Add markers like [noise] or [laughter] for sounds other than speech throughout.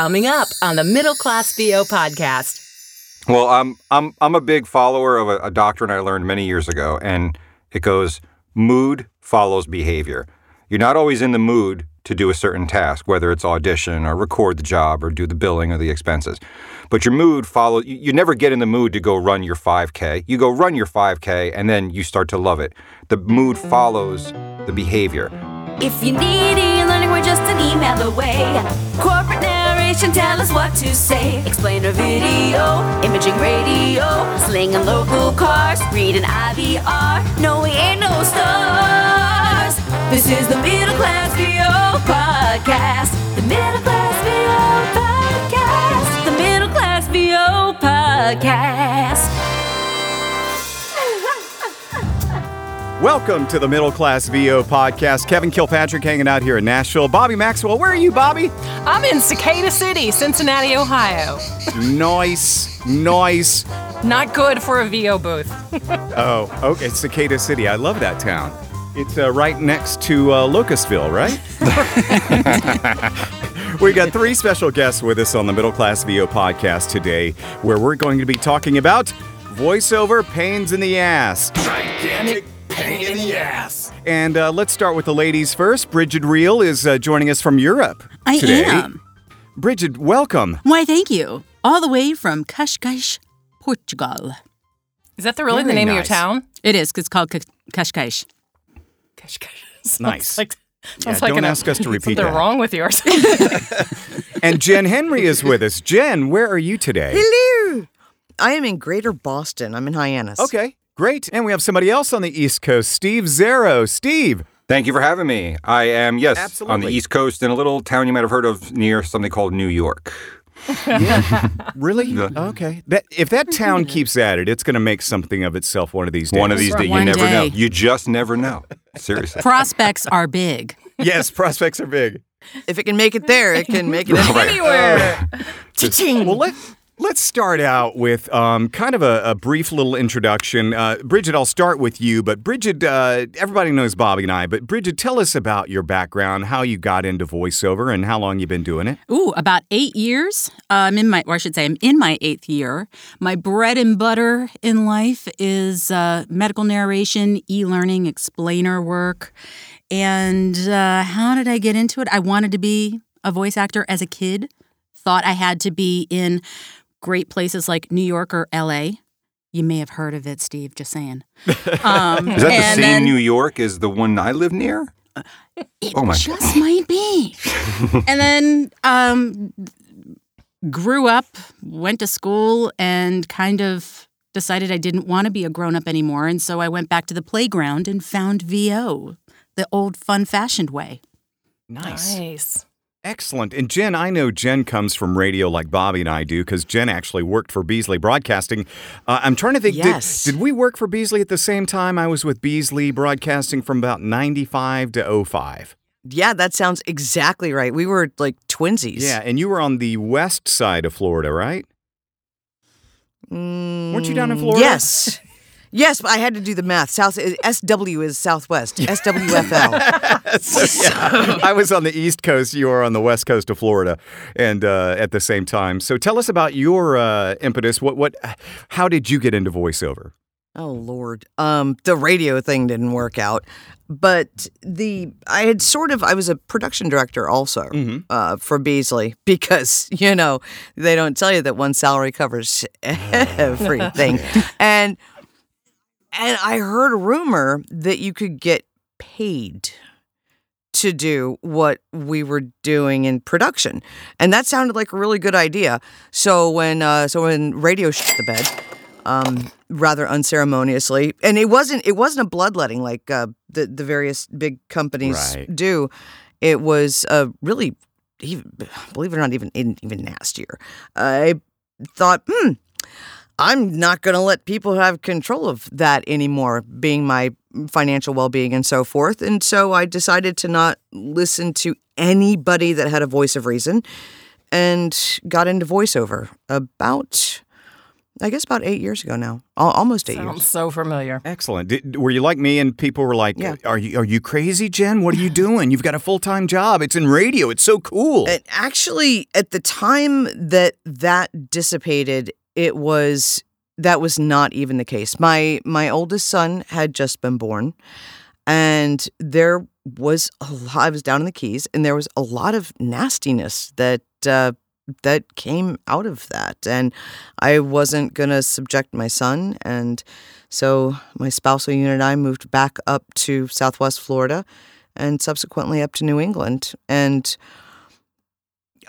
Coming up on the Middle Class VO podcast. Well, I'm I'm I'm a big follower of a, a doctrine I learned many years ago, and it goes: mood follows behavior. You're not always in the mood to do a certain task, whether it's audition or record the job or do the billing or the expenses. But your mood follows. You, you never get in the mood to go run your 5K. You go run your 5K, and then you start to love it. The mood follows the behavior. If you need e-learning, we're just an email away. Corporate narration, tell us what to say. Explain Explainer video, imaging radio, slinging local cars, reading IVR. No, we ain't no stars. This is the Middle Class VO podcast. The Middle Class VO podcast. The Middle Class VO podcast. Welcome to the Middle Class VO podcast. Kevin Kilpatrick hanging out here in Nashville. Bobbi Maxwell, where are you, Bobbi? I'm in Cicada City, Cincinnati, Ohio. Nice, nice. Not good for a VO booth. [laughs] Oh, okay, Cicada City. I love that town. It's uh, right next to uh, Locustville, right? [laughs] [laughs] we got three special guests with us on the Middle Class VO podcast today, where we're going to be talking about voiceover pains in the ass. Gigantic pain in the ass. And uh, let's start with the ladies first. Brigid Reale is uh, joining us from Europe I today. am. Brigid, welcome. Why, thank you. All the way from Cascais, Portugal. Is that the really the Very name of your nice. town? It is, 'cause it's called Ca- Cascais. [laughs] Sounds Nice. Like, Yeah, like don't an- ask us to repeat that. something that. wrong with yours. [laughs] [laughs] And Jenn Henry is with us. Jenn, where are you today? Hello. I am in Greater Boston. I'm in Hyannis. Okay, great. And we have somebody else on the East Coast, Steve Zarro. Steve. Thank you for having me. I am yes on the East Coast in a little town you might have heard of near something called New York. [laughs] yeah. [laughs] Really? Yeah. Okay. That if that town [laughs] keeps at it, it's going to make something of itself one of these days. One of these days, you One never know. You just never know. Seriously. Prospects are big. yes, prospects are big. If it can make it there, it can make it Anywhere. well, let, let's start out with um, kind of a, a brief little introduction. Uh, Brigid, I'll start with you. But Brigid, uh, everybody knows Bobbi and I. But Brigid, tell us about your background, how you got into voiceover, and how long you've been doing it. Ooh, about eight years. Uh, I'm in my, or I should say, I'm in my eighth year. My bread and butter in life is uh, medical narration, e-learning, explainer work. And uh, how did I get into it? I wanted to be a voice actor as a kid. Thought I had to be in great places like New York or L.A. You may have heard of it, Steve. Just saying. [laughs] Um, Is that the same then- New York as the one I live near? It Oh my just might be. [laughs] and then um, grew up, went to school, and kind of decided I didn't want to be a grown up anymore. And so I went back to the playground and found VO, the old fun fashioned way. Nice. nice. Excellent. And Jenn, I know Jenn comes from radio like Bobbi and I do because Jen actually worked for Beasley Broadcasting. Uh, I'm trying to think, Yes. did, we work for Beasley at the same time? I was with Beasley Broadcasting from about 95 to 05. Yeah, that sounds exactly right. We were like twinsies. Yeah, and you were on the west side of Florida, right? Weren't you down in Florida? Yes. [laughs] Yes, but I had to do the math. South SW is Southwest. SWFL. [laughs] So, yeah, I was on the east coast. You were on the west coast of Florida, and uh, at the same time. So tell us about your uh, impetus. What what? How did you get into voiceover? Oh Lord. Um the radio thing didn't work out. But the I had sort of I was a production director also Mhm. uh, for Beasley [laughs] because, you know, they don't tell you that one salary covers everything. [laughs] and and I heard a rumor that you could get paid to do what we were doing in production. And that sounded like a really good idea. So when uh, so when radio shut the bed, um, rather unceremoniously, and it wasn't it wasn't a bloodletting like uh, the the various big companies Right. do. It was uh, really, even, believe it or not, even even nastier. I thought, hmm, I'm not going to let people have control of that anymore, being my financial well being and so forth. And so I decided to not listen to anybody that had a voice of reason and got into voiceover about I guess about eight years ago now, almost eight Sounds years. so familiar. Excellent. Did, were you like me and people were like, Yeah. "Are you are you crazy, Jenn? What are you doing? You've got a full-time job. It's in radio. It's so cool." And actually, at the time that that dissipated, it was that was not even the case. My my oldest son had just been born, and there was a lot. I was down in the Keys, and there was a lot of nastiness that uh, that came out of that, and I wasn't gonna subject my son, and so my spousal unit and I moved back up to Southwest Florida, and subsequently up to New England, and.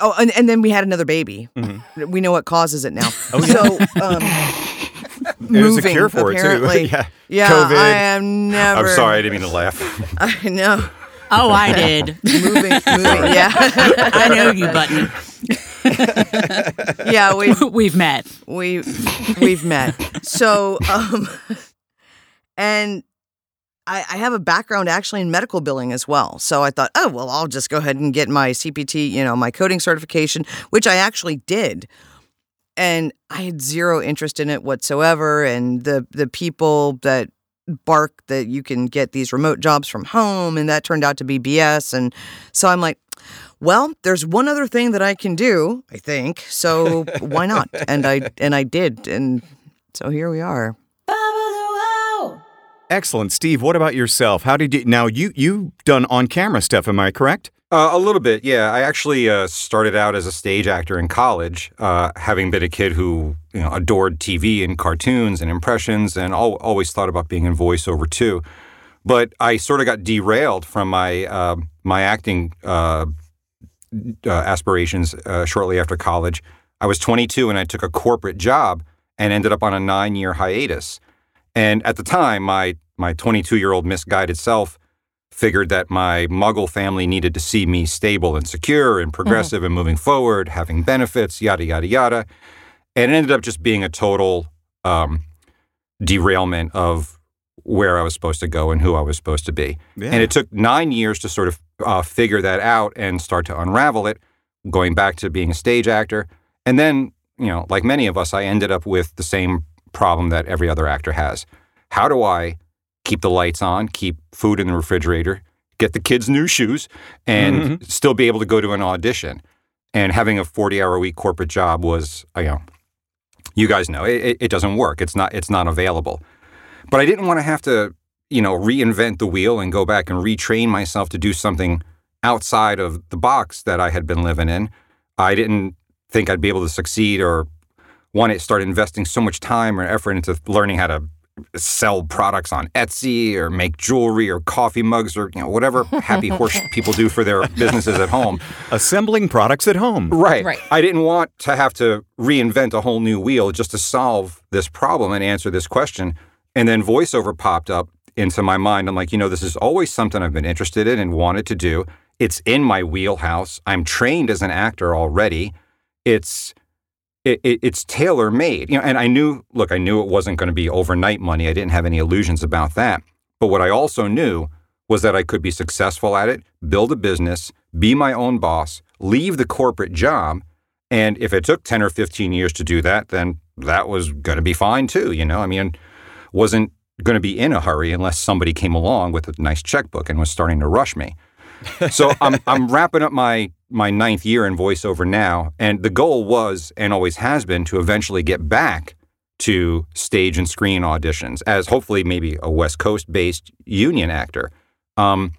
Oh, and, and then we had another baby. We know what causes it now. Oh, So, um, [laughs] There's a moving, cure for it, too. [laughs] apparently. Yeah. yeah. COVID. I am never. I'm sorry, I didn't mean to laugh. [laughs] I know. Oh, I did. Moving, moving. Yeah, I know you, Button. yeah. we've We've met. we we've met. So, um, and I, I have a background actually in medical billing as well. So I thought, oh well, I'll just go ahead and get my CPT, you know, my coding certification, which I actually did. And I had zero interest in it whatsoever. And the the people that bark that you can get these remote jobs from home, and that turned out to be BS. And so I'm like, well, there's one other thing that I can do, I think. So [laughs] why not? And I and I did, and so here we are. Excellent, Steve. What about yourself? How did you? Now you you done on-camera stuff? Am I correct? Uh, a little bit, yeah. I actually uh, started out as a stage actor in college, uh, having been a kid who you know adored TV and cartoons and impressions, and al- always thought about being in voiceover too. But I sort of got derailed from my uh, my acting uh, uh, aspirations shortly after college. I was 22 and I took a corporate job and ended up on a nine year hiatus. And at the time, my my 22 year old misguided self figured that my muggle family needed to see me stable and secure and progressive and moving forward, having benefits, yada, yada, yada. And it ended up just being a total um, derailment of where I was supposed to go and who I was supposed to be. Yeah. And it took nine years to sort of uh, figure that out and start to unravel it, going back to being a stage actor. And then, you know, like many of us, I ended up with the same problem that every other actor has. How do I keep the lights on, keep food in the refrigerator, get the kids new shoes, and mm-hmm. still be able to go to an audition? And having a 40 hour a week corporate job was, you know, you guys know it, it- it doesn't work. It's not, it's not available. But I didn't want to have to, you know, reinvent the wheel and go back and retrain myself to do something outside of the box that I had been living in. I didn't think I'd be able to succeed or want to start investing so much time or effort into learning how to sell products on Etsy or make jewelry or coffee mugs or you know whatever [laughs] happy horse people do for their [laughs] businesses at home. Assembling products at home. Right. Right. I didn't want to have to reinvent a whole new wheel just to solve this problem and answer this question. And then voiceover popped up into my mind. I'm like, you know, this is always something I've been interested in and wanted to do. It's in my wheelhouse. I'm trained as an actor already. It's it, it, it's tailor made, you know. And I knew, look, I knew it wasn't going to be overnight money. I didn't have any illusions about that. But what I also knew was that I could be successful at it, build a business, be my own boss, leave the corporate job. And if it took 10 or 15 years to do that, then that was going to be fine too. You know, I mean, wasn't going to be in a hurry unless somebody came along with a nice checkbook and was starting to rush me. So I'm, I'm [laughs] wrapping up my, my ninth year in voiceover now. And the goal was and always has been to eventually get back to stage and screen auditions as hopefully maybe a West Coast based union actor. Um,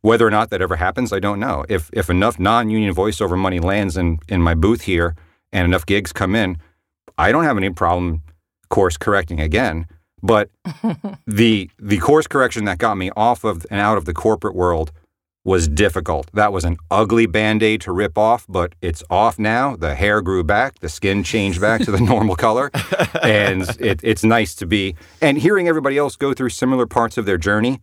whether or not that ever happens, I don't know. If if enough non-union voiceover money lands in in my booth here and enough gigs come in, I don't have any problem course correcting again. But [laughs] the the course correction that got me off of and out of the corporate world was difficult. That was an ugly band-aid to rip off, but it's off now. The hair grew back, the skin changed back to the [laughs] normal color. And it, it's nice to be and hearing everybody else go through similar parts of their journey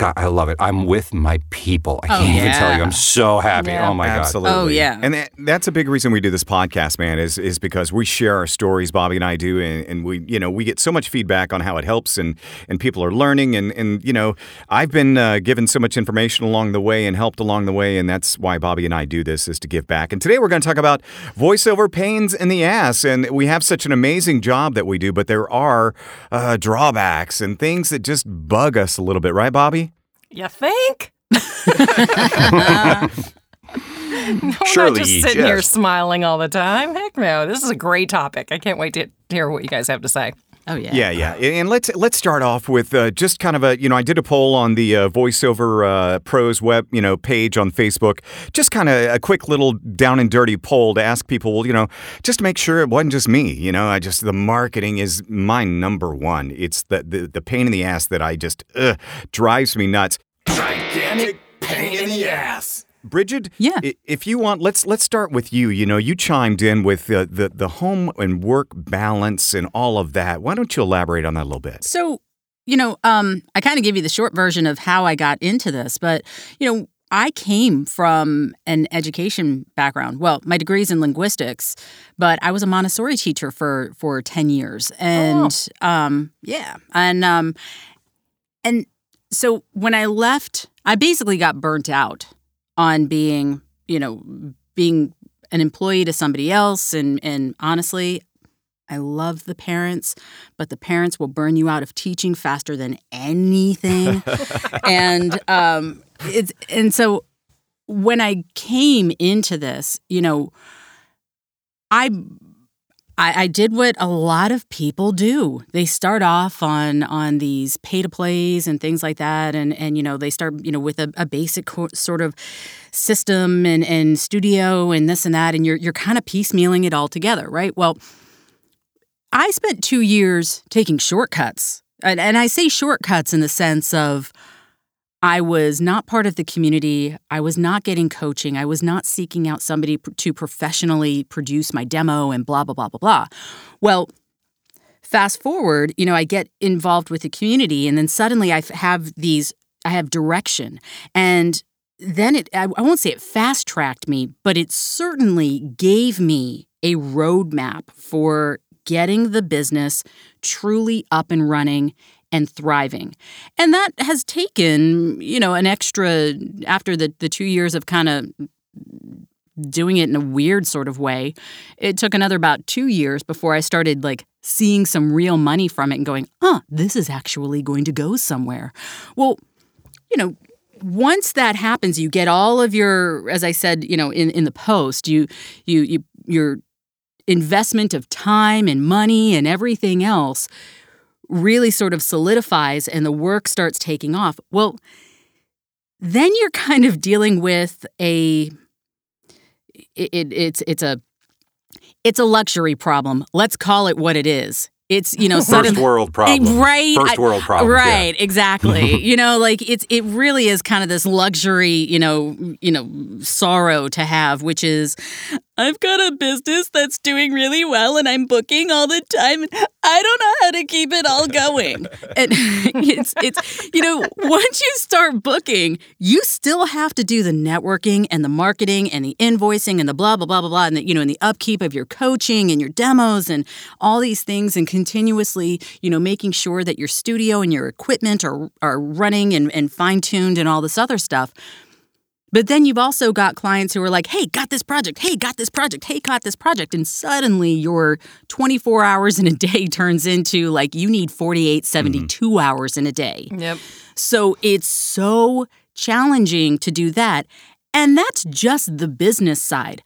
God, I love it. I'm with my people. I Oh, can't even tell you. I'm so happy. Yeah. Oh my God. Absolutely. Oh, yeah. And that, that's a big reason we do this podcast, man, is is because we share our stories, Bobbi and I do, and, and we, you know, we get so much feedback on how it helps and and people are learning and and you know, I've been uh, given so much information along the way and helped along the way, and that's why Bobbi and I do this is to give back. And today we're going to talk about voiceover pains in the ass, and we have such an amazing job that we do, but there are uh, drawbacks and things that just bug us a little bit, right, Bobbi? You think? [laughs] [laughs] no, Surely I'm not just you sitting here smiling all the time. Heck no, this is a great topic. I can't wait to hear what you guys have to say. Oh yeah. Yeah, yeah. And let's let's start off with uh, just kind of a you know I did a poll on the uh, voiceover uh, pros web you know page on Facebook, just kind of a quick little down and dirty poll to ask people, well, you know, just to make sure it wasn't just me. You know, I just the marketing is my number one. It's the the, the pain in the ass that I just ugh, drives me nuts. Gigantic pain in the ass. Brigid, Yeah. If you want, let's let's start with you. You know, you chimed in with the the, the home and work balance and all of that. Why don't you elaborate on that a little bit? So, you know, um, I kind of give you the short version of how I got into this, but you know, I came from an education background. Well, my degree's in linguistics, but I was a Montessori teacher for for ten years, and um, yeah, and um, and so when I left, I basically got burnt out on being, you know, being an employee to somebody else, and and honestly, I love the parents, but the parents will burn you out of teaching faster than anything. [laughs] and um, it's and so when I came into this, you know, I. I, I did what a lot of people do. They start off on on these pay to plays and things like that, and and you know they start you know with a, a basic co- sort of system and and studio and this and that, and you're you're kind of piecemealing it all together, right? Well, I spent two years taking shortcuts. And, and I say shortcuts in the sense of I was not part of the community. I was not getting coaching. I was not seeking out somebody to professionally produce my demo and blah, blah, blah, blah, blah. Well, fast forward, you know, I get involved with the community and then suddenly I have these, I have direction. And then it, I, won't say it fast tracked me, but it certainly gave me a roadmap for getting the business truly up and running and thriving. And that has taken, you know, an extra after the the 2 years of kind of doing it in a weird sort of way. It took another about 2 years before I started like seeing some real money from it and going, "Huh, this is actually going to go somewhere." Well, you know, once that happens, you get all of your, as I said, you know, in, in the post, you you you your investment of time and money and everything else really sort of solidifies and the work starts taking off. Well, then you're kind of dealing with a it, it, it's it's a it's a luxury problem. Let's call it what it is. It's you know First sudden- world problem. right? First world problem. Right, exactly. [laughs] you know, like it's it really is kind of this luxury, you know, you know, sorrow to have, which is I've got a business that's doing really well and I'm booking all the time and I don't know how to keep it all going. [laughs] and [laughs] it's it's you know, once you start booking, you still have to do the networking and the marketing and the invoicing and the blah blah blah blah blah and the, you know, and the upkeep of your coaching and your demos and all these things and continuously, you know, making sure that your studio and your equipment are are running and, and fine-tuned and all this other stuff. But then you've also got clients who are like, hey, got this project. Hey, got this project. Hey, got this project. And suddenly your 24 hours in a day [laughs] turns into like you need 48, mm-hmm. 72 hours in a day. Yep. So it's so challenging to do that. And that's just the business side.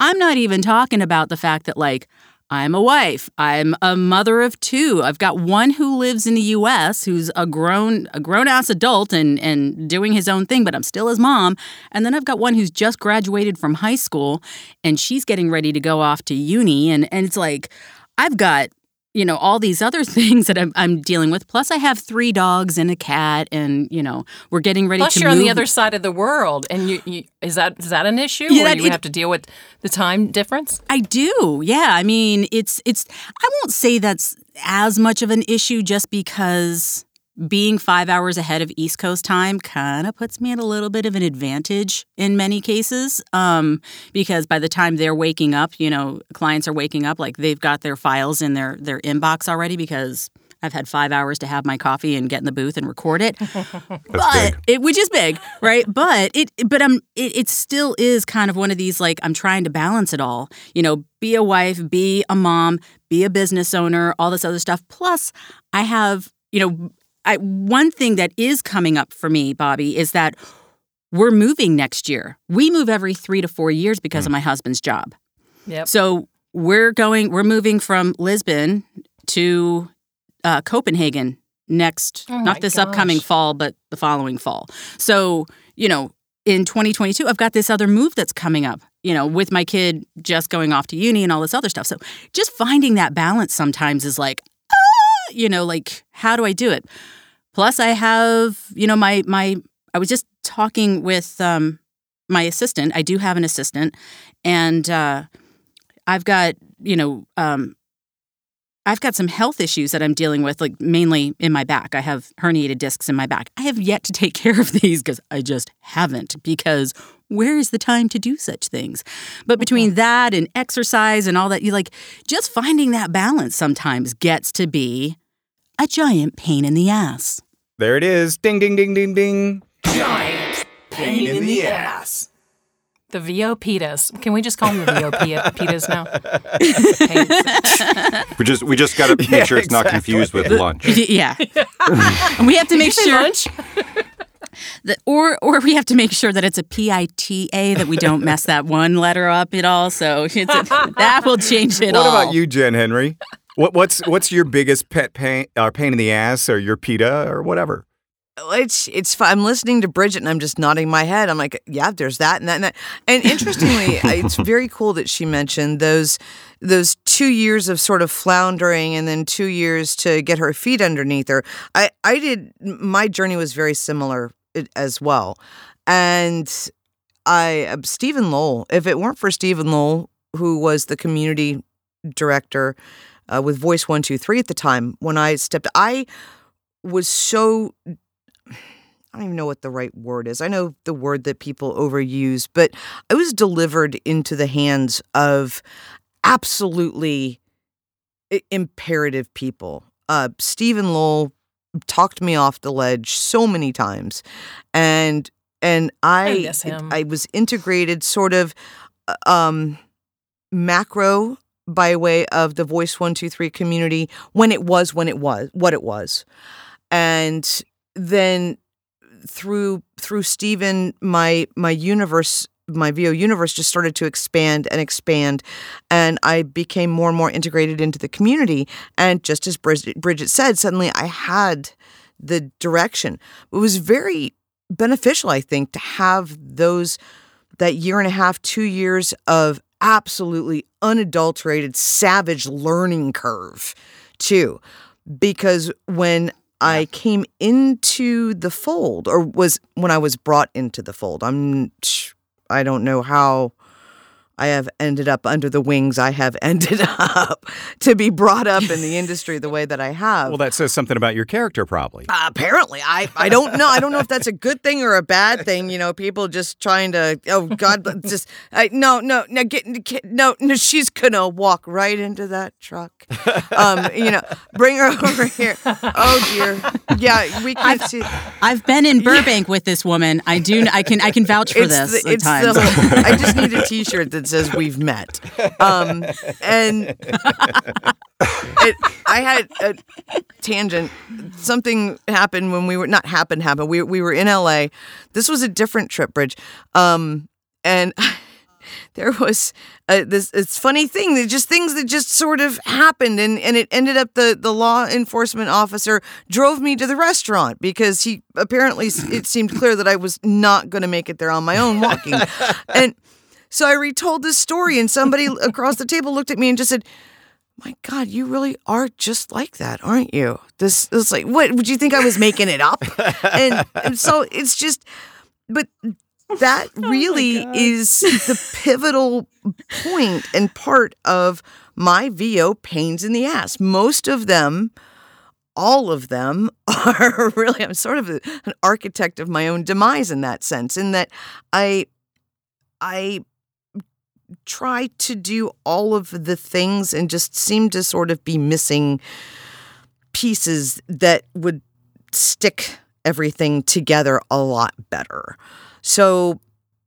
I'm not even talking about the fact that, like, I'm a wife. I'm a mother of two. I've got one who lives in the US who's a grown a grown ass adult and and doing his own thing, but I'm still his mom. And then I've got one who's just graduated from high school and she's getting ready to go off to uni and and it's like I've got you know all these other [laughs] things that I'm, I'm dealing with plus i have three dogs and a cat and you know we're getting ready Plus, to you're move on the other side of the world, and you, you is that is that an issue? Yeah, where that- you it- have to deal with the time difference? I do. Yeah. I mean, it's it's I won't say that's as much of an issue just because being five hours ahead of East Coast time kind of puts me at a little bit of an advantage in many cases. Um, because by the time they're waking up, you know, clients are waking up like they've got their files in their their inbox already because I've had five hours to have my coffee and get in the booth and record it. [laughs] but big. it, which is big, right? But it, but I'm, it, it still is kind of one of these like I'm trying to balance it all. You know, be a wife, be a mom, be a business owner, all this other stuff. Plus, I have, you know, I one thing that is coming up for me, Bobbi, is that we're moving next year. We move every three to four years because of my husband's job. Yep. So we're going, we're moving from Lisbon to uh, Copenhagen next, Oh not this upcoming fall, but the following fall. So, you know, in 2022, I've got this other move that's coming up, you know, with my kid just going off to uni and all this other stuff. So just finding that balance sometimes is like, you know, like, how do I do it? Plus, I have, you know, my, my, I was just talking with um, my assistant. I do have an assistant, and uh, I've got, you know, um, I've got some health issues that I'm dealing with, like mainly in my back. I have herniated discs in my back. I have yet to take [laughs] care of these because I just haven't, because where is the time to do such things? But between mm-hmm. that and exercise and all that, you like just finding that balance sometimes gets to be a giant pain in the ass. There it is. Ding, ding, ding, ding, ding. Giant pain in the ass. The VO pitas. Can we just call them the VO pi- pitas now? [laughs] We just we just got to make Yeah, sure it's not confused with lunch. [laughs] yeah. and [laughs] we have to make Say sure lunch? That, or or we have to make sure that it's a P I T A that we don't mess that [laughs] one letter up at all. So it's a, that will change it What all. about you, Jenn Henry? What, what's what's your biggest pet pain or pain in the ass or your PETA or whatever? it's it's fun. I'm listening to Brigid and I'm just nodding my head. I'm like, yeah, there's that and that and that. And interestingly, [laughs] it's very cool that she mentioned those those two years of sort of floundering and then two years to get her feet underneath her. I I did my journey was very similar i- as well, and I uh, Stephen Lowell. If it weren't for Stephen Lowell, who was the community director uh, with Voice One Two Three at the time when I stepped, I was so I don't even know what the right word is. I know the word that people overuse, but I was delivered into the hands of absolutely imperative people. Uh, Stephen Lowell talked me off the ledge so many times, and and I him. I was integrated sort of uh, um, macro by way of the Voice One Two Three community when it was when it was what it was, and then through through Stephen, my my universe, my VO universe just started to expand and expand, and I became more and more integrated into the community. And just as Brigid, Brigid said, suddenly I had the direction. It was very beneficial, I think, to have those that year and a half, two years of absolutely unadulterated, savage learning curve, too. Because when I came into the fold, or was when I was brought into the fold, I'm, I don't know how I have ended up under the wings I have [laughs] ended up to be brought up in the industry the way that I have. Well, that says something about your character, probably. Uh, apparently, I I don't know. I don't know if that's a good thing or a bad thing. You know, people just trying to. Oh God, just I, no, no, no, get, get no, no. She's gonna walk right into that truck. Um, you know, bring her over here. Oh dear, yeah, we can see. I've been in Burbank with this woman. I do. I can. I can vouch for this the, at it's times. the I just need a T-shirt that says "We've met," um, and [laughs] it, I had a tangent. Something happened when we were not happened happened. We we were in L.A. This was a different trip, Bridge, um, and. [laughs] There was uh, this it's funny thing that just things that just sort of happened and, and it ended up the, the law enforcement officer drove me to the restaurant because he apparently it seemed clear that I was not going to make it there on my own walking [laughs] and so I retold this story, and somebody [laughs] across the table looked at me and just said, "My God, you really are just like that, aren't you?" This it's like, what would you think I was making it up? and, and so it's just, but that [laughs] oh really is the pivotal point and part of my VO pains in the ass. Most of them all of them [laughs] are really I'm sort of an architect of my own demise in that sense in that I I try to do all of the things and just seem to sort of be missing pieces that would stick everything together a lot better. So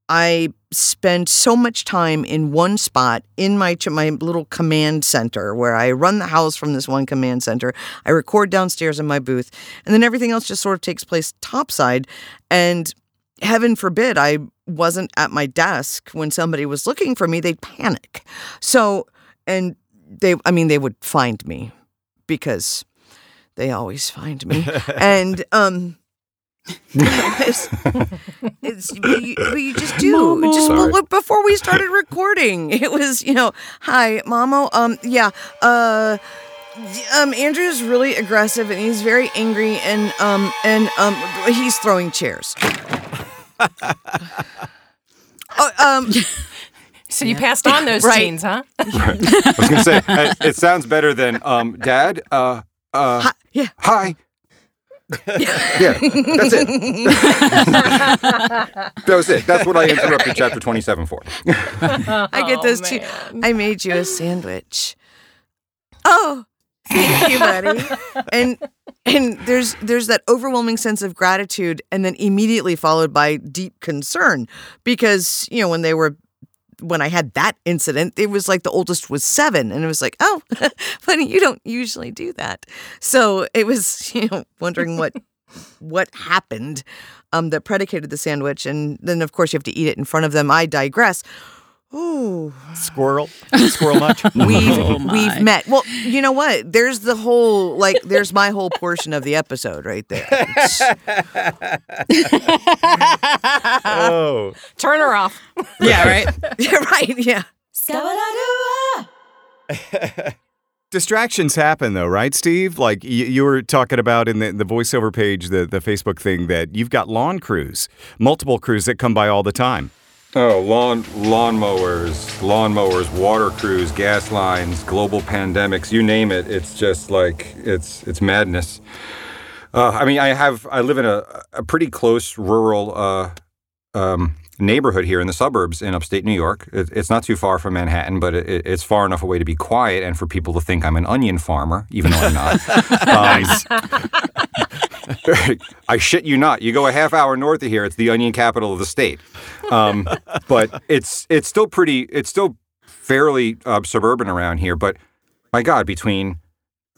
I spend so much time in one spot in my my little command center where I run the house from this one command center. I record downstairs in my booth, and then everything else just sort of takes place topside. And heaven forbid I wasn't at my desk when somebody was looking for me, they'd panic. So, and they, I mean, they would find me because they always find me. [laughs] and, um, it's, [laughs] it's but you, you just do. Just well, look, before we started recording. [laughs] It was you know hi mamo um yeah uh um andrew's really aggressive and he's very angry and um and um he's throwing chairs oh, um [laughs] So you passed on those [laughs] Right. genes, huh? [laughs] I was gonna say uh, it sounds better than um, Dad. Uh, uh, Hi- yeah. Hi. yeah, that's it. that was it. That's what I interrupted chapter twenty-seven for. I get Oh, those too. I made you a sandwich. Oh, thank you, buddy. and and there's there's that overwhelming sense of gratitude, and then immediately followed by deep concern because you know when they were when I had that incident, it was like the oldest was seven, and it was like, oh, [laughs] funny, you don't usually do that. So it was [laughs] you know wondering what what happened um, that predicated the sandwich, and then of course you have to eat it in front of them. I digress. Ooh. Squirrel? Squirrel much? [laughs] we've Oh, we've met. Well, you know what? There's the whole like there's my whole portion of the episode right there. Oh. Turn her off. [laughs] Yeah, right. yeah, [laughs] right. Yeah. Distractions happen though, right, Steve? Like you, you were talking about in the, the voiceover page, the, the Facebook thing, that you've got lawn crews, multiple crews that come by all the time. Oh, lawn lawn mowers, lawn mowers, water crews, gas lines, global pandemics, you name it. It's just like it's it's madness. Uh, I mean, I have I live in a, a pretty close rural uh, um, neighborhood here in the suburbs in upstate New York. It, it's not too far from Manhattan, but it, it's far enough away to be quiet and for people to think I'm an onion farmer, even though I'm not. [laughs] Um, I shit you not. You go a half hour north of here, it's the onion capital of the state. Um, [laughs] but it's it's still pretty. It's still fairly uh, suburban around here. But my God, between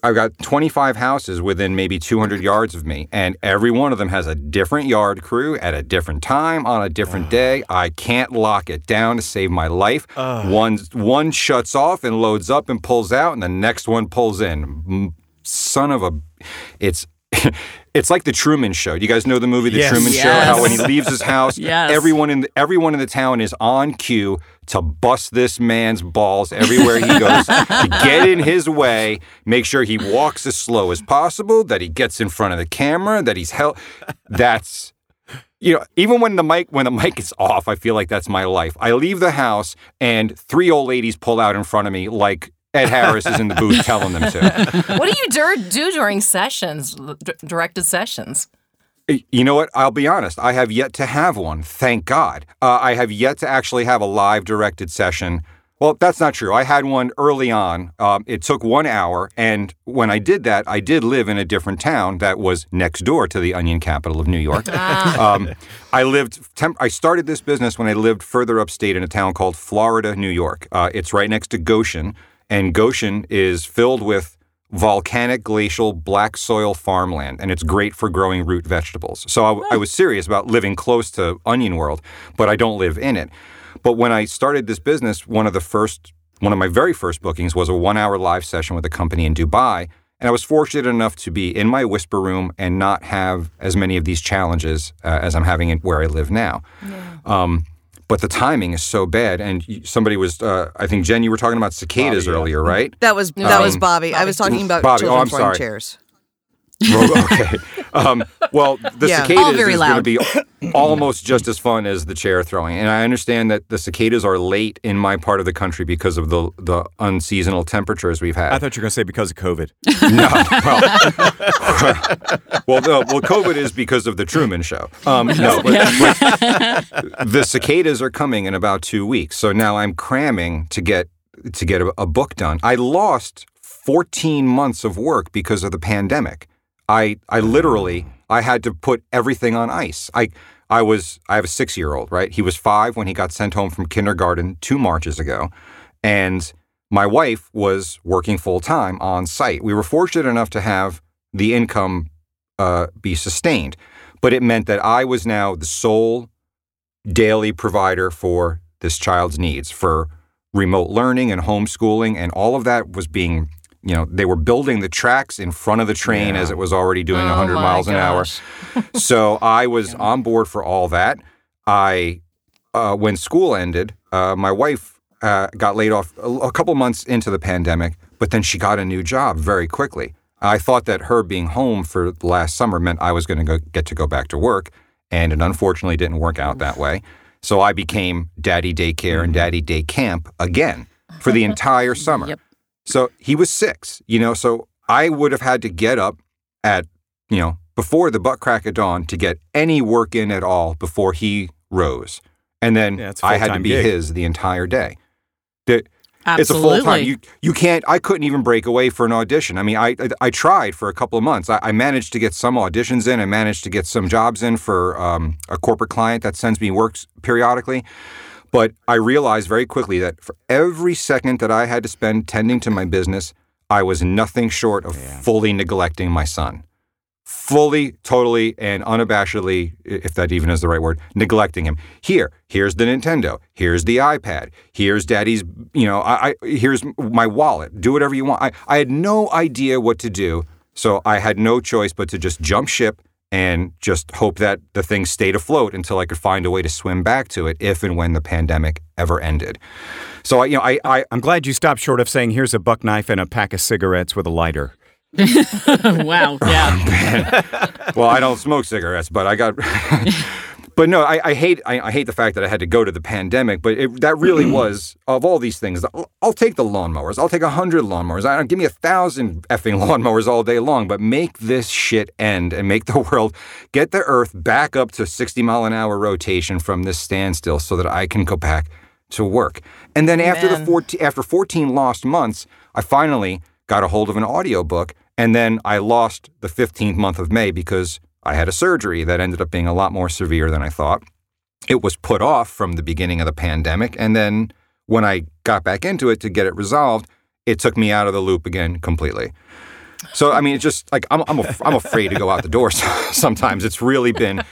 I've got 25 houses within maybe 200 yards of me, and every one of them has a different yard crew at a different time on a different day. I can't lock it down to save my life. One one shuts off and loads up and pulls out, and the next one pulls in. Son of a, it's. [laughs] It's like the Truman Show. You guys know the movie The Yes. Truman Show? How when he leaves his [laughs] house, Yes. everyone in the, everyone in the town is on cue to bust this man's balls everywhere he goes, to get in his way, make sure he walks as slow as possible, that he gets in front of the camera, that he's held. That's you know, even when the mic when the mic is off, I feel like that's my life. I leave the house and three old ladies pull out in front of me like Ed Harris is in the booth telling them to. [laughs] What do you dur- do during sessions, d- directed sessions? You know what? I'll be honest. I have yet to have one. Thank God. Uh, I have yet to actually have a live directed session. Well, that's not true. I had one early on. Um, it took one hour, and when I did that, I did live in a different town that was next door to the onion capital of New York. [laughs] um, I lived. Temp- I started this business when I lived further upstate in a town called Florida, New York. Uh, it's right next to Goshen, and Goshen is filled with volcanic glacial black soil farmland and it's great for growing root vegetables. So I, I was serious about living close to Onion World, but I don't live in it. But when I started this business, one of the first, one of my very first bookings was a one hour live session with a company in Dubai. And I was fortunate enough to be in my whisper room and not have as many of these challenges uh, as I'm having it where I live now. Um, but the timing is so bad. And somebody was, uh, I think, Jenn, you were talking about cicadas Bobbi, yeah. earlier, right? That was that was Um, Bobbi. I was talking about Bobbi, oh, I'm throwing sorry. chairs. Well, okay. Um, well, the Yeah. cicadas All very is going to be almost just as fun as the chair throwing, and I understand that the cicadas are late in my part of the country because of the the unseasonal temperatures we've had. I thought you were going to say because of COVID. [laughs] No, well, [laughs] well, no, well, COVID is because of the Truman Show. Um, no, [laughs] but, but the cicadas are coming in about two weeks, so now I'm cramming to get to get a, a book done. I lost 14 months of work because of the pandemic. I I literally I had to put everything on ice. I I was I have a six year old right. He was five when he got sent home from kindergarten two marches ago, and my wife was working full time on site. We were fortunate enough to have the income uh, be sustained, but it meant that I was now the sole daily provider for this child's needs for remote learning and homeschooling, and all of that was being, you know, they were building the tracks in front of the train as it was already doing Oh 100 my miles an hour. [laughs] so I was on board for all that. I, uh, when school ended, uh, my wife uh, got laid off a, a couple months into the pandemic, but then she got a new job very quickly. I thought that her being home for the last summer meant I was going to get to go back to work, and it unfortunately didn't work out that way. So I became daddy daycare and daddy day camp again for the entire [laughs] summer. Yep. So he was six, you know, so I would have had to get up at, you know, before the butt crack of dawn to get any work in at all before he rose. And then Yeah, it's a I had to be gig. his the entire day. The- It's a full time. You you can't. I couldn't even break away for an audition. I mean, I I, I tried for a couple of months. I, I managed to get some auditions in. I managed to get some jobs in for um, a corporate client that sends me works periodically. But I realized very quickly that for every second that I had to spend tending to my business, I was nothing short of fully neglecting my son. Fully, totally, and unabashedly, if that even is the right word, neglecting him. Here, here's the Nintendo. Here's the iPad. Here's daddy's, you know, I, I here's my wallet. Do whatever you want. I, I had no idea what to do. So I had no choice but to just jump ship and just hope that the thing stayed afloat until I could find a way to swim back to it if and when the pandemic ever ended. So I, you know, I, I I'm glad you stopped short of saying, here's a buck knife and a pack of cigarettes with a lighter. [laughs] wow. Yeah. [laughs] well, I don't smoke cigarettes, but I got. [laughs] but no, I, I hate I, I hate the fact that I had to go to the pandemic. But it, that really [clears throat] was of all these things. I'll, I'll take the lawnmowers. I'll take a hundred lawnmowers. I don't give me a thousand effing [laughs] lawnmowers all day long. But make this shit end and make the [laughs] world get the Earth back up to sixty mile an hour rotation from this standstill, so that I can go back to work. And then after the 14, after 14 lost months, I finally got a hold of an audiobook and then I lost the 15th month of May because I had a surgery that ended up being a lot more severe than I thought. It was put off from the beginning of the pandemic and then when I got back into it to get it resolved, it took me out of the loop again completely. So I mean, it's just like I'm I'm af- I'm afraid to go out the door. [laughs] Sometimes it's really been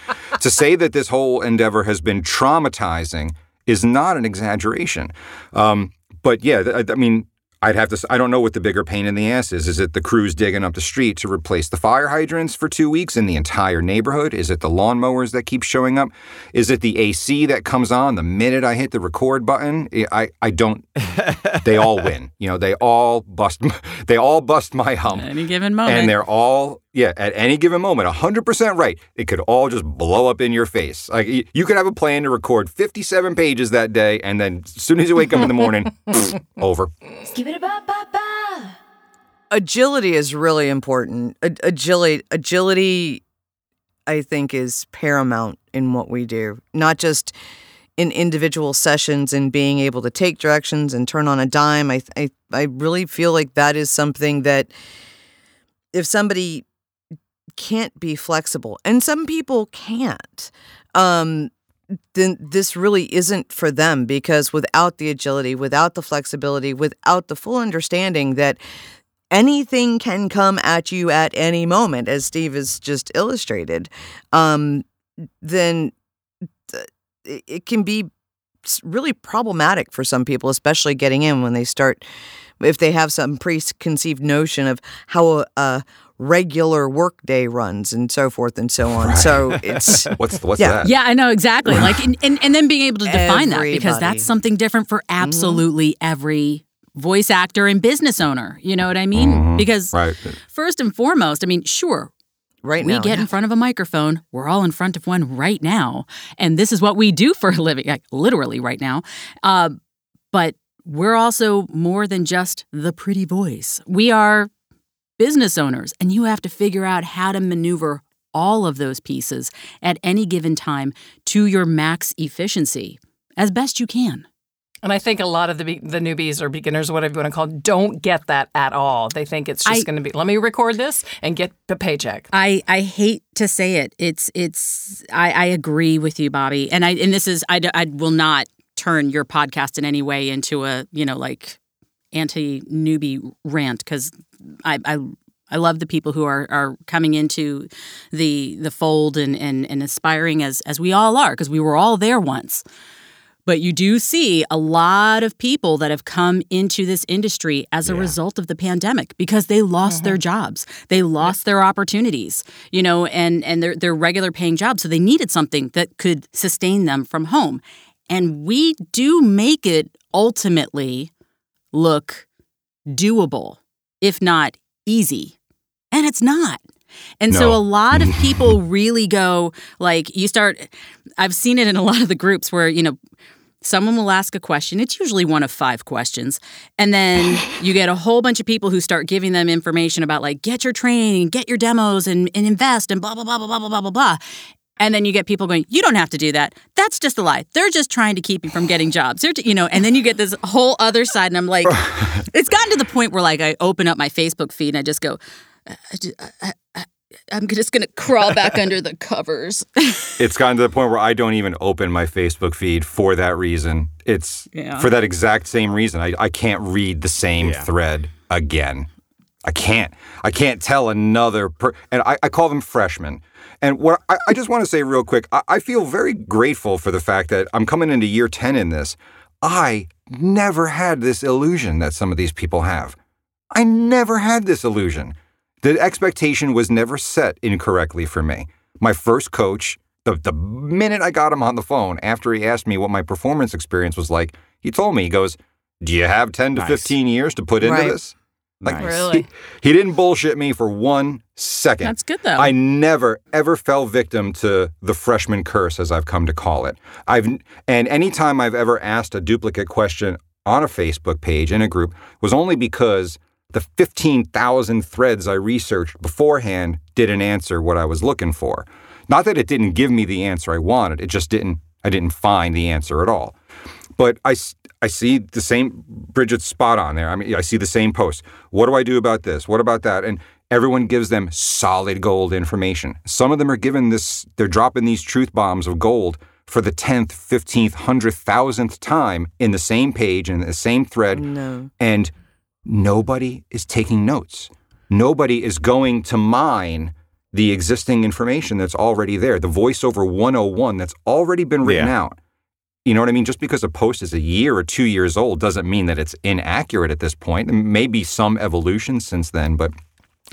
to say that this whole endeavor has been traumatizing is not an exaggeration. Um, but yeah, I mean, I'd have to. I don't know what the bigger pain in the ass is. Is it the crews digging up the street to replace the fire hydrants for two weeks in the entire neighborhood? Is it the lawnmowers that keep showing up? Is it the AC that comes on the minute I hit the record button? I I, don't. [laughs] they all win. You know, they all bust. [laughs] They all bust my hump. Any given moment. And they're all, yeah, at any given moment, 100% right. It could all just blow up in your face. Like you could have a plan to record 57 pages that day, and then as soon as you wake up in the morning, [laughs] over. Give it a ba ba ba. agility is really important. Agility, agility, I think, is paramount in what we do. Not just in individual sessions and being able to take directions and turn on a dime. I, I, I really feel like that is something that if somebody can't be flexible, and some people can't, um, then this really isn't for them because without the agility, without the flexibility, without the full understanding that anything can come at you at any moment, as Steve has just illustrated, um, then th- it, it can be really problematic for some people, especially getting in when they start, if they have some preconceived notion of how a, a regular workday runs and so forth and so on. So [laughs] it's What's what's Yeah. that? Yeah, I know exactly. Like, and, and, and then being able to define that because that's something different for absolutely every voice actor and business owner. You know what I mean? Because Right. first and foremost, I mean, sure, right we now. get in front of a microphone. We're all in front of one right now. And this is what we do for a living, like literally right now. Uh, but we're also more than just the pretty voice. We are business owners, and you have to figure out how to maneuver all of those pieces at any given time to your max efficiency as best you can. And I think a lot of the the newbies or beginners, whatever you want to call, it, don't get that at all. They think it's just going to be, let me record this and get the paycheck. I, I hate to say it. It's it's I, I agree with you, Bobbi. And I and this is I, I will not turn your podcast in any way into a you know like anti newbie rant because I, I I love the people who are are coming into the the fold and and, and aspiring as as we all are because we were all there once. But you do see a lot of people that have come into this industry as a result of the pandemic because they lost their mm-hmm. jobs. They lost their opportunities, you know, and and their their regular paying jobs. So they needed something that could sustain them from home. And we do make it ultimately look doable, if not easy. And it's not. And so a lot of [laughs] people really go like you start I've seen it in a lot of the groups where, you know, someone will ask a question. It's usually one of five questions. And then you get a whole bunch of people who start giving them information about like get your training, get your demos and, and invest and blah blah blah blah blah blah blah blah blah. And then you get people going, you don't have to do that. That's just a lie. They're just trying to keep you from getting jobs. They're, t- you know, and then you get this whole other side, and I'm like, [laughs] it's gotten to the point where like I open up my Facebook feed and I just go, I, I, I, I'm just gonna crawl back under the covers. [laughs] It's gotten to the point where I don't even open my Facebook feed for that reason. It's Yeah. for that exact same reason. I, I can't read the same Yeah. thread again. I can't. I can't tell another per and I, I call them freshmen. And what I, I just want to say real quick, I, I feel very grateful for the fact that I'm coming into year 10 in this. I never had this illusion that some of these people have. I never had this illusion. The expectation was never set incorrectly for me. My first coach, the, the minute I got him on the phone after he asked me what my performance experience was like, he told me, he goes, Do you have 10 to Nice. 15 years to put into Right. this? Like, Nice. Really? He, he didn't bullshit me for one second. That's good though. I never ever fell victim to the freshman curse, as I've come to call it. I've and anytime I've ever asked a duplicate question on a Facebook page in a group was only because the 15,000 threads I researched beforehand didn't answer what I was looking for. Not that it didn't give me the answer I wanted, it just didn't. I didn't find the answer at all. But I, I see the same Brigid's spot on there. I mean, I see the same post. What do I do about this? What about that? And everyone gives them solid gold information. Some of them are given this, they're dropping these truth bombs of gold for the 10th, 15th, 100,000th time in the same page, and the same thread. No. And nobody is taking notes. Nobody is going to mine the existing information that's already there, the voiceover 101 that's already been written Yeah. out. You know what I mean? Just because a post is a year or two years old doesn't mean that it's inaccurate at this point. Maybe some evolution since then, but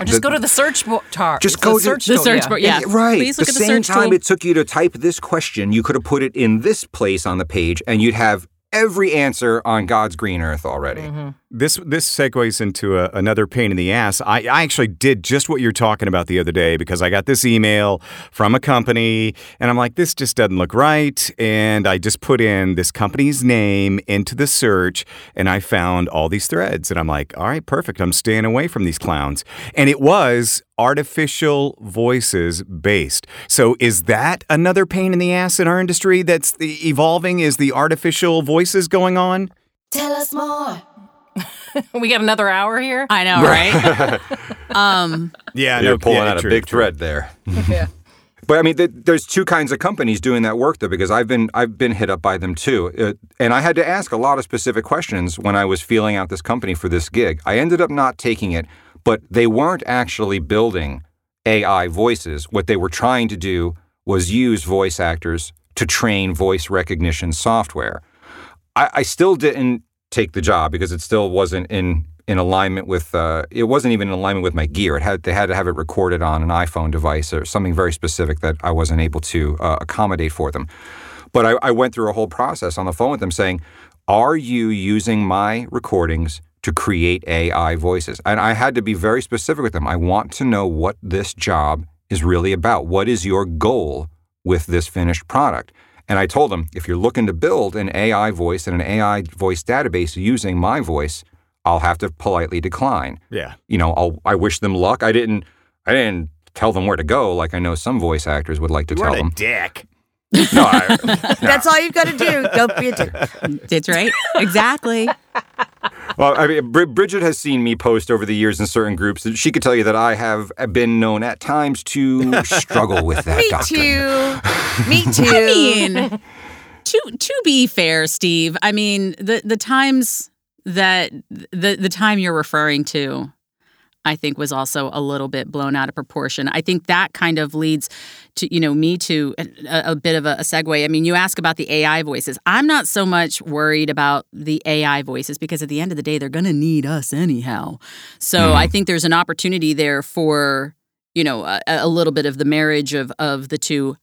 Or just The- go to the search bar. Just the go to- search the tool, search bar, yeah. right. Please look the at the same time tool. it took you to type this question, you could have put it in this place on the page, and you'd have every answer on God's green earth already. Mm-hmm. This this segues into a, another pain in the ass. I, I actually did just what you're talking about the other day because I got this email from a company and I'm like, this just doesn't look right. And I just put in this company's name into the search and I found all these threads. And I'm like, all right, perfect. I'm staying away from these clowns. And it was artificial voices based. So is that another pain in the ass in our industry that's the evolving? Is the artificial voices going on? Tell us more. [laughs] We got another hour here. I know, right? [laughs] um, Yeah, You're no, pulling yeah, out a big true. thread there. [laughs] yeah. But I mean, th- there's two kinds of companies doing that work though, because I've been I've been hit up by them too, uh, and I had to ask a lot of specific questions when I was feeling out this company for this gig. I ended up not taking it, but they weren't actually building AI voices. What they were trying to do was use voice actors to train voice recognition software. I, I still didn't take the job because it still wasn't in in alignment with uh, it wasn't even in alignment with my gear. It had they had to have it recorded on an iPhone device or something very specific that I wasn't able to uh, accommodate for them. But I, I went through a whole process on the phone with them saying, "Are you using my recordings to create AI voices?" And I had to be very specific with them. I want to know what this job is really about. What is your goal with this finished product? And I told them, if you're looking to build an AI voice and an AI voice database using my voice, I'll have to politely decline. Yeah. You know, I'll, I wish them luck. I didn't, I didn't tell them where to go like I know some voice actors would like to You tell are a them. dick. No, I, [laughs] That's all you've got to do. Don't be a dick. [laughs] That's right. Exactly. Well, I mean, Brid- Brigid has seen me post over the years in certain groups. and She could tell you that I have been known at times to [laughs] struggle with that Me doctrine. too. Me [laughs] too. I mean, to to be fair, Steve, I mean the the times that the the time you're referring to, I think was also a little bit blown out of proportion. I think that kind of leads to you know me to a, a bit of a, a segue. I mean, you ask about the AI voices. I'm not so much worried about the AI voices because at the end of the day, they're going to need us anyhow. So I think there's an opportunity there for you know a, a little bit of the marriage of of the two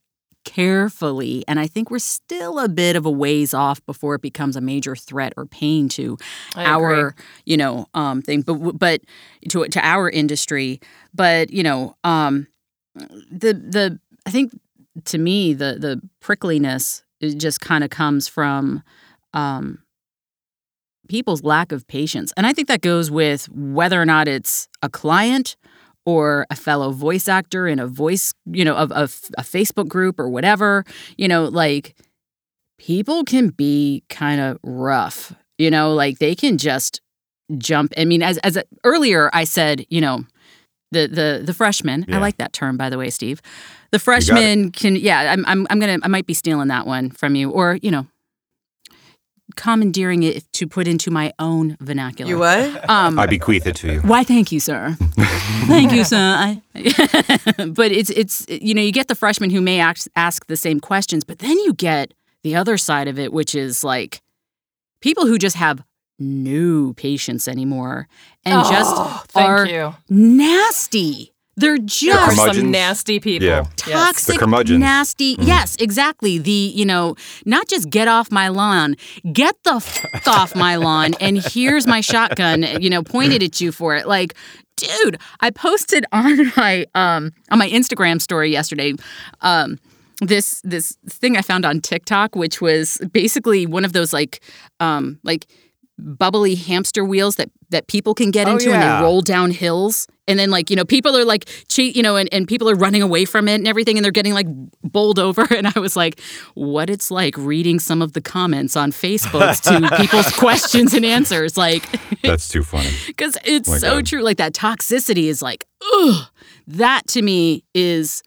carefully and i think we're still a bit of a ways off before it becomes a major threat or pain to I our you know um thing but but to to our industry but you know um the the i think to me the the prickliness just kind of comes from um people's lack of patience and i think that goes with whether or not it's a client or a fellow voice actor in a voice, you know, of, of a Facebook group or whatever, you know, like people can be kind of rough, you know, like they can just jump. I mean, as as a, earlier I said, you know, the the the freshman. Yeah. I like that term, by the way, Steve. The freshman can, yeah. I'm I'm I'm gonna I might be stealing that one from you, or you know, commandeering it to put into my own vernacular. You what? Um, I bequeath it to you. why? Thank you, sir. [laughs] thank you, sir. I, [laughs] but it's it's you know you get the freshmen who may ask, ask the same questions, but then you get the other side of it, which is like people who just have no patience anymore and Oh, just thank are you. nasty. They're There are just some nasty people. Yeah. Yes. toxic, The curmudgeons. nasty. Yes, exactly. The you know, not just get off my lawn, get the f- [laughs] off my lawn, and here's my shotgun. You know, pointed at you for it. Like, dude, I posted [laughs] on my um on my Instagram story yesterday. Um, this this thing I found on TikTok, which was basically one of those like um like bubbly hamster wheels that that people can get Oh, into and they roll down hills. And then like you know people are like cheat you know and, and people are running away from it and everything and they're getting like bowled over. [laughs] And i was like what it's like reading some of the comments on facebook to [laughs] people's questions and answers. Like [laughs] That's too funny. because it's My so God. true. Like that toxicity is like ugh. That to me is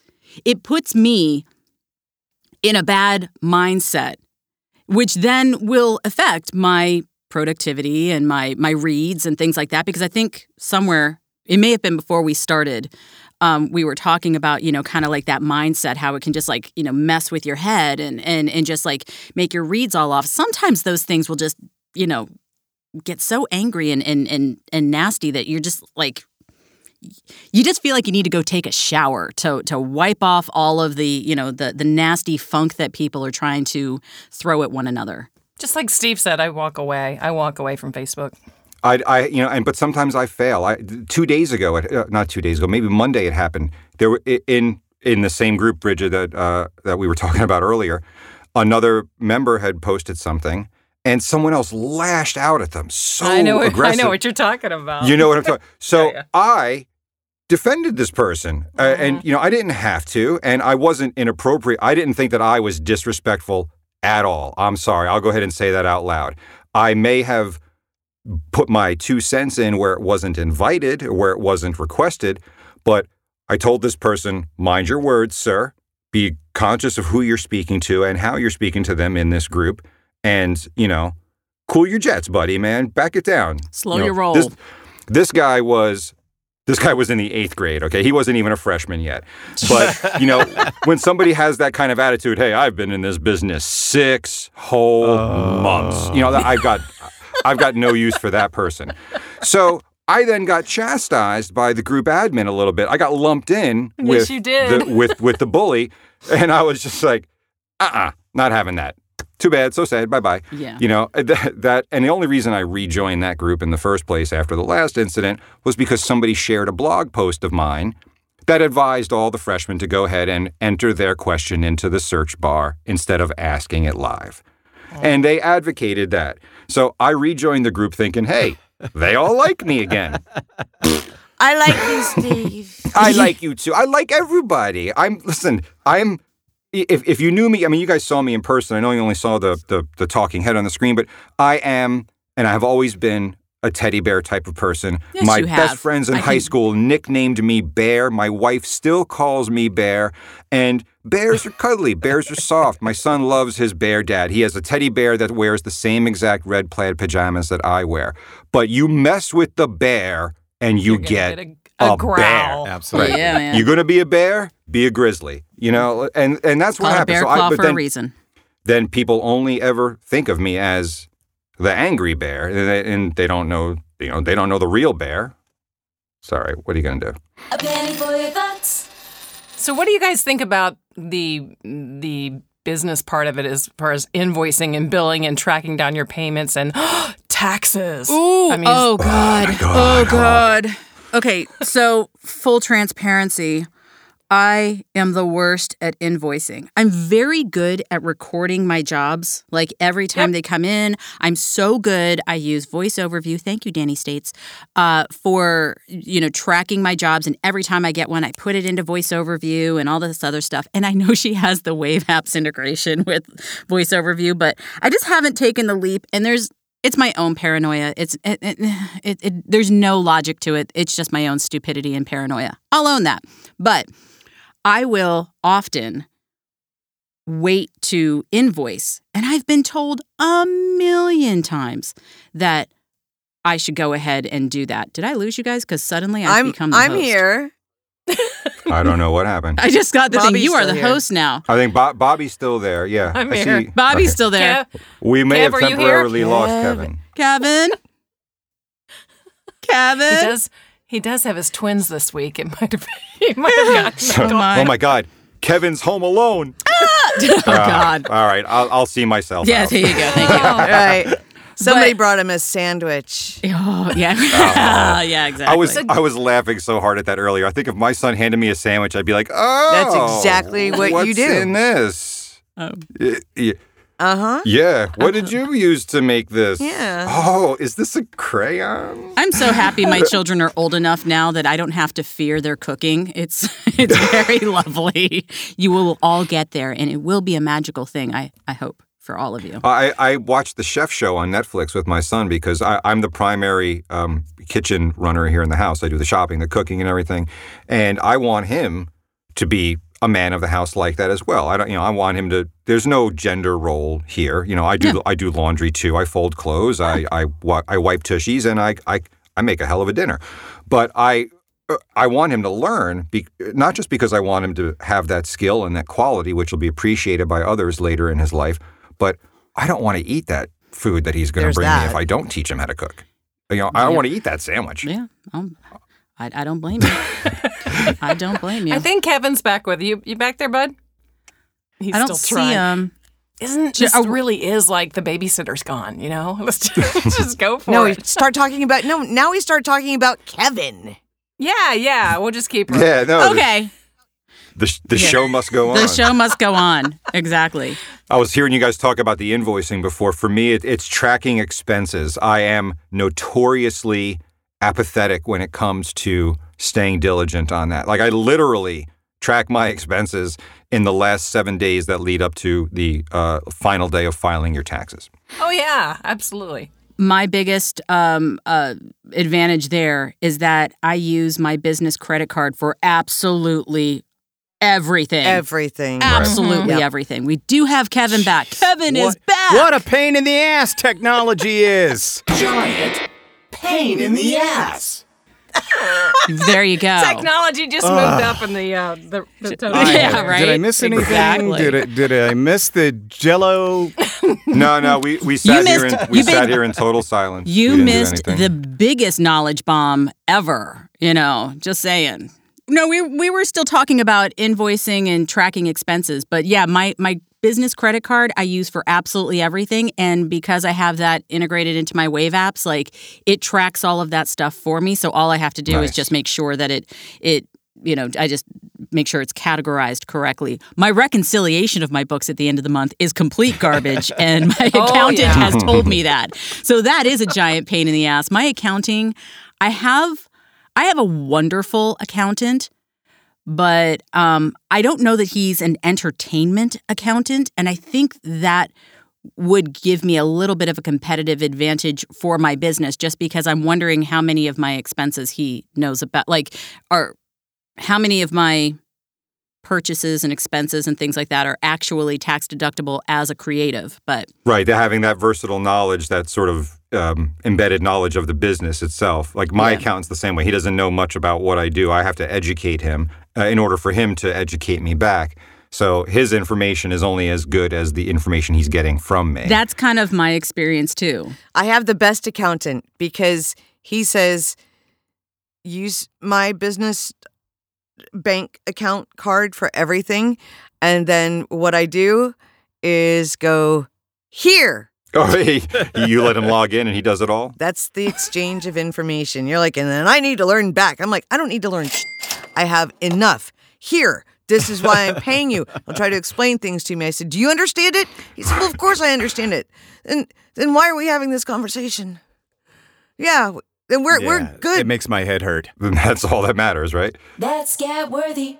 it puts me in a bad mindset which then will affect my productivity and my my reads and things like that because i think somewhere it may have been before we started um, we were talking about you know kind of like that mindset how it can just like you know mess with your head and and and just like make your reads all off. Sometimes those things will just you know get so angry and and and, and nasty that you're just like you just feel like you need to go take a shower to to wipe off all of the you know the the nasty funk that people are trying to throw at one another Just like Steve said, I walk away. I walk away from Facebook. I, I, you know, and but sometimes I fail. I two days ago, it- uh, not two days ago, maybe Monday, it happened. There were in in the same group, Brigid, that uh, that we were [laughs] talking about earlier. Another member had posted something, and someone else lashed out at them so I know. What, [laughs] I know what you're talking about. You know what I'm talking. [laughs] So Yeah, yeah. I defended this person, uh, Mm-hmm. and you know I didn't have to, and I wasn't inappropriate. I didn't think that I was disrespectful at all. I'm sorry. I'll go ahead and say that out loud. I may have put my two cents in where it wasn't invited where it wasn't requested, but I told this person, mind your words, sir. Be conscious of who you're speaking to and how you're speaking to them in this group. And, you know, cool your jets, buddy, man. Back it down. Slow You know, your roll. This, this guy was this guy was in the eighth grade, okay? He wasn't even a freshman yet. But, you know, [laughs] when somebody has that kind of attitude, hey, I've been in this business six whole oh. months. You know, I've got I've got no use for that person. So I then got chastised by the group admin a little bit. I got lumped in Yes, with you did. The, with with the bully, and I was just like, uh-uh, not having that. Too bad, so sad. Bye bye. Yeah. You know uh, that, that, and the only reason I rejoined that group in the first place after the last incident was because somebody shared a blog post of mine that advised all the freshmen to go ahead and enter their question into the search bar instead of asking it live. Oh. And they advocated that. So I rejoined the group thinking, hey, they all like me again. [laughs] I like you, Steve. I like you too. I like everybody. I'm listen. I'm. If if you knew me, I mean, you guys saw me in person. I know you only saw the the, the talking head on the screen, but I am, and I have always been a teddy bear type of person. Yes, My you best have. friends in I high can- school nicknamed me Bear. My wife still calls me Bear, and bears are cuddly. Bears are soft. My son loves his bear dad. He has a teddy bear that wears the same exact red plaid pajamas that I wear. But you mess with the bear, and you You're get, get a- a growl. bear. Absolutely. Yeah, man. You're gonna be a bear, be a grizzly. You know, and and that's what Call it happens. bear So I- claw but for then, a reason. then people only ever think of me as the angry bear, and they, and they don't know, you know, they don't know the real bear. Sorry, what are you gonna do? A penny for your thoughts. So, what do you guys think about the the business part of it as far as invoicing and billing and tracking down your payments and [gasps] taxes? Ooh, I mean, oh, oh god. Oh god. Okay, so full transparency. I am the worst at invoicing. I'm very good at recording my jobs. Like every time they come in, I'm so good. I use voice overview. Thank you, Danny States, uh, for you know tracking my jobs. And every time I get one, I put it into voice overview and all this other stuff. And I know [laughs] she has the Wave apps integration with voice overview, but I just haven't taken the leap. And there's it's my own paranoia. It's it, it, it, it, there's no logic to it. It's just my own stupidity and paranoia. I'll own that. But I will often wait to invoice, and I've been told a million times that I should go ahead and do that. Did I lose you guys? Because suddenly I've I'm become the I'm host. here. I don't know what happened. [laughs] I just got the Bobbi's thing. You are the here. host now. I think Bob, Bobbi's still there. Yeah, I'm I here. see. Bobbi's Okay. still there. Kev, We may Kev, have are you here? temporarily lost Kev. Kevin. Kevin. he Kevin. does. He does have his twins this week. It might have. He might have gotten. [laughs] Oh my. Oh my God, Kevin's home alone. Ah! [laughs] oh ah, God. All right, I'll, I'll see myself. Yeah, out. there you go. Thank you. All right. Somebody But- brought him a sandwich. [laughs] Oh, yeah. [laughs] yeah, exactly. I was I was laughing so hard at that earlier. I think if my son handed me a sandwich, I'd be like, "Oh, That's exactly what you what's do." in this?" Oh. Y- y- Uh huh. Yeah. What did you use to make this? Yeah. Oh, is this a crayon? I'm so happy my [laughs] children are old enough now that I don't have to fear their cooking. It's it's very lovely. You will all get there and it will be a magical thing, I, I hope, for all of you. I, I watched the chef show on Netflix with my son because I, I'm the primary um, kitchen runner here in the house. I do the shopping, the cooking, and everything, and I want him to be a man of the house like that as well. I don't, you know, I want him to. There's no gender role here. You know, I do Yeah. I do laundry too. I fold clothes. I I I wipe tushies, and I I I make a hell of a dinner. But I I want him to learn, be, not just because I want him to have that skill and that quality, which will be appreciated by others later in his life, but I don't want to eat that food that he's going to There's bring me if I don't teach him how to cook. You know, I don't Yeah. want to eat that sandwich. Yeah. Um, I, I don't blame you. [laughs] I don't blame you. I think Kevin's back with you. You back there, bud? He's I don't still see trying. him. Isn't Ju- this oh. really is like the babysitter's gone? You know, [laughs] let's just, [laughs] just go for No, we it. start talking about no. Now we start talking about Kevin. Yeah, yeah. We'll just keep. Yeah, no. the- Okay. The, the Yeah. show must go on. The show must go on. Exactly. I was hearing you guys talk about the invoicing before. For me, it, it's tracking expenses. I am notoriously apathetic when it comes to staying diligent on that. Like, I literally track my expenses in the last seven days that lead up to the uh, final day of filing your taxes. Oh yeah, absolutely. my biggest um, uh, advantage there is that I use my business credit card for absolutely everything. Everything. Absolutely Yep. everything. We do have Kevin back. Kevin is back. What a pain in the ass technology is. Giant pain in the ass. There you go. Technology just moved up in the uh, the, the total. I- Yeah, right? Did I miss anything? Exactly. Did I, did I miss the Jello? No, no, we, we sat here missed- in we you sat missed- here in total silence. You missed the biggest knowledge bomb ever. You know, just saying. No, we we were still talking about invoicing and tracking expenses, but yeah, my my business credit card I use for absolutely everything, and because I have that integrated into my Wave apps, like it tracks all of that stuff for me. So all I have to do is just make sure that it it you know, I just make sure it's categorized correctly. My reconciliation of my books at the end of the month is complete garbage, [laughs] and my Oh, accountant yeah. has told me [laughs] that. So that is a giant pain in the ass. My accounting, I have, I have a wonderful accountant, but um, I don't know that he's an entertainment accountant, and I think that would give me a little bit of a competitive advantage for my business just because I'm wondering how many of my expenses he knows about like are how many of my purchases and expenses and things like that are actually tax deductible as a creative but Right, having that versatile knowledge, that sort of um, embedded knowledge of the business itself. Like my Yeah. accountant's the same way. He doesn't know much about what I do. I have to educate him uh, in order for him to educate me back. So his information is only as good as the information he's getting from me. that's kind of my experience too I have the best accountant because he says, use my business bank account card for everything. And then what I do is go, here. [laughs] oh, he, you let him log in and he does it all. That's the exchange of information. You're like, and then I need to learn back. I'm like, I don't need to learn. sh- I have enough. Here. This is why I'm paying you. I'll try to explain things to me. I said, Do you understand it? He said, Well, of course I understand it. Then then why are we having this conversation? Yeah, then we're we're good. It makes my head hurt. Then [laughs] that's all that matters, right? That's scat worthy.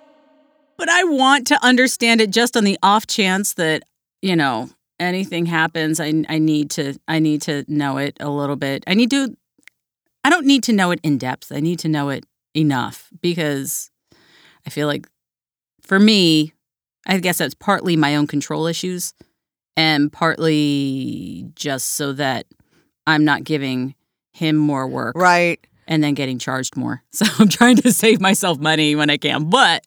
but I want to understand it just on the off chance that you know anything happens I I need to I need to know it a little bit I need to I don't need to know it in depth I need to know it enough because I feel like for me I guess that's partly my own control issues and partly just so that I'm not giving him more work right. and then getting charged more. [laughs] So I'm trying to save myself money when I can. But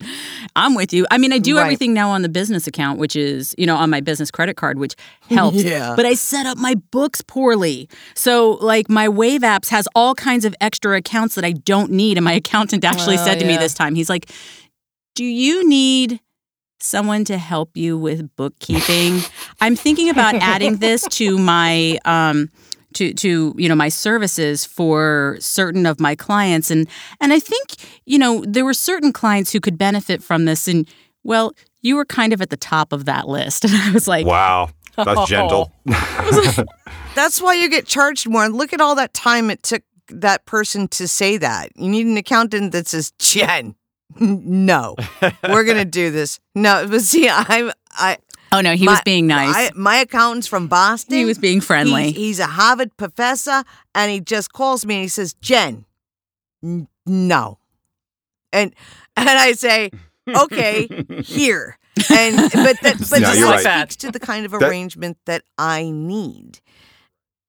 I'm with you. I mean, I do Right. everything now on the business account, which is, you know, on my business credit card, which helps. [laughs] Yeah. But I set up my books poorly. So, like, my Wave apps has all kinds of extra accounts that I don't need. And my [laughs] accountant actually Oh, said to me this time, he's like, Do you need someone to help you with bookkeeping? I'm thinking about adding this to my um to to you know my services for certain of my clients and and I think you know there were certain clients who could benefit from this and well you were kind of at the top of that list [laughs] and I was like Wow, that's [laughs] gentle. [laughs] That's why you get charged more. And look at all that time it took that person to say that. You need an accountant that says, Jenn, no, we're gonna do this. No, but see, I'm I. oh no he my- was being nice I, my accountant's from Boston. he was being friendly He's, he's a Harvard professor, and he just calls me and he says, "Jenn, n- no," and and I say, [laughs] "Okay, here." And but that but [laughs] No, this you're speaks right. to the kind of That- arrangement that I need.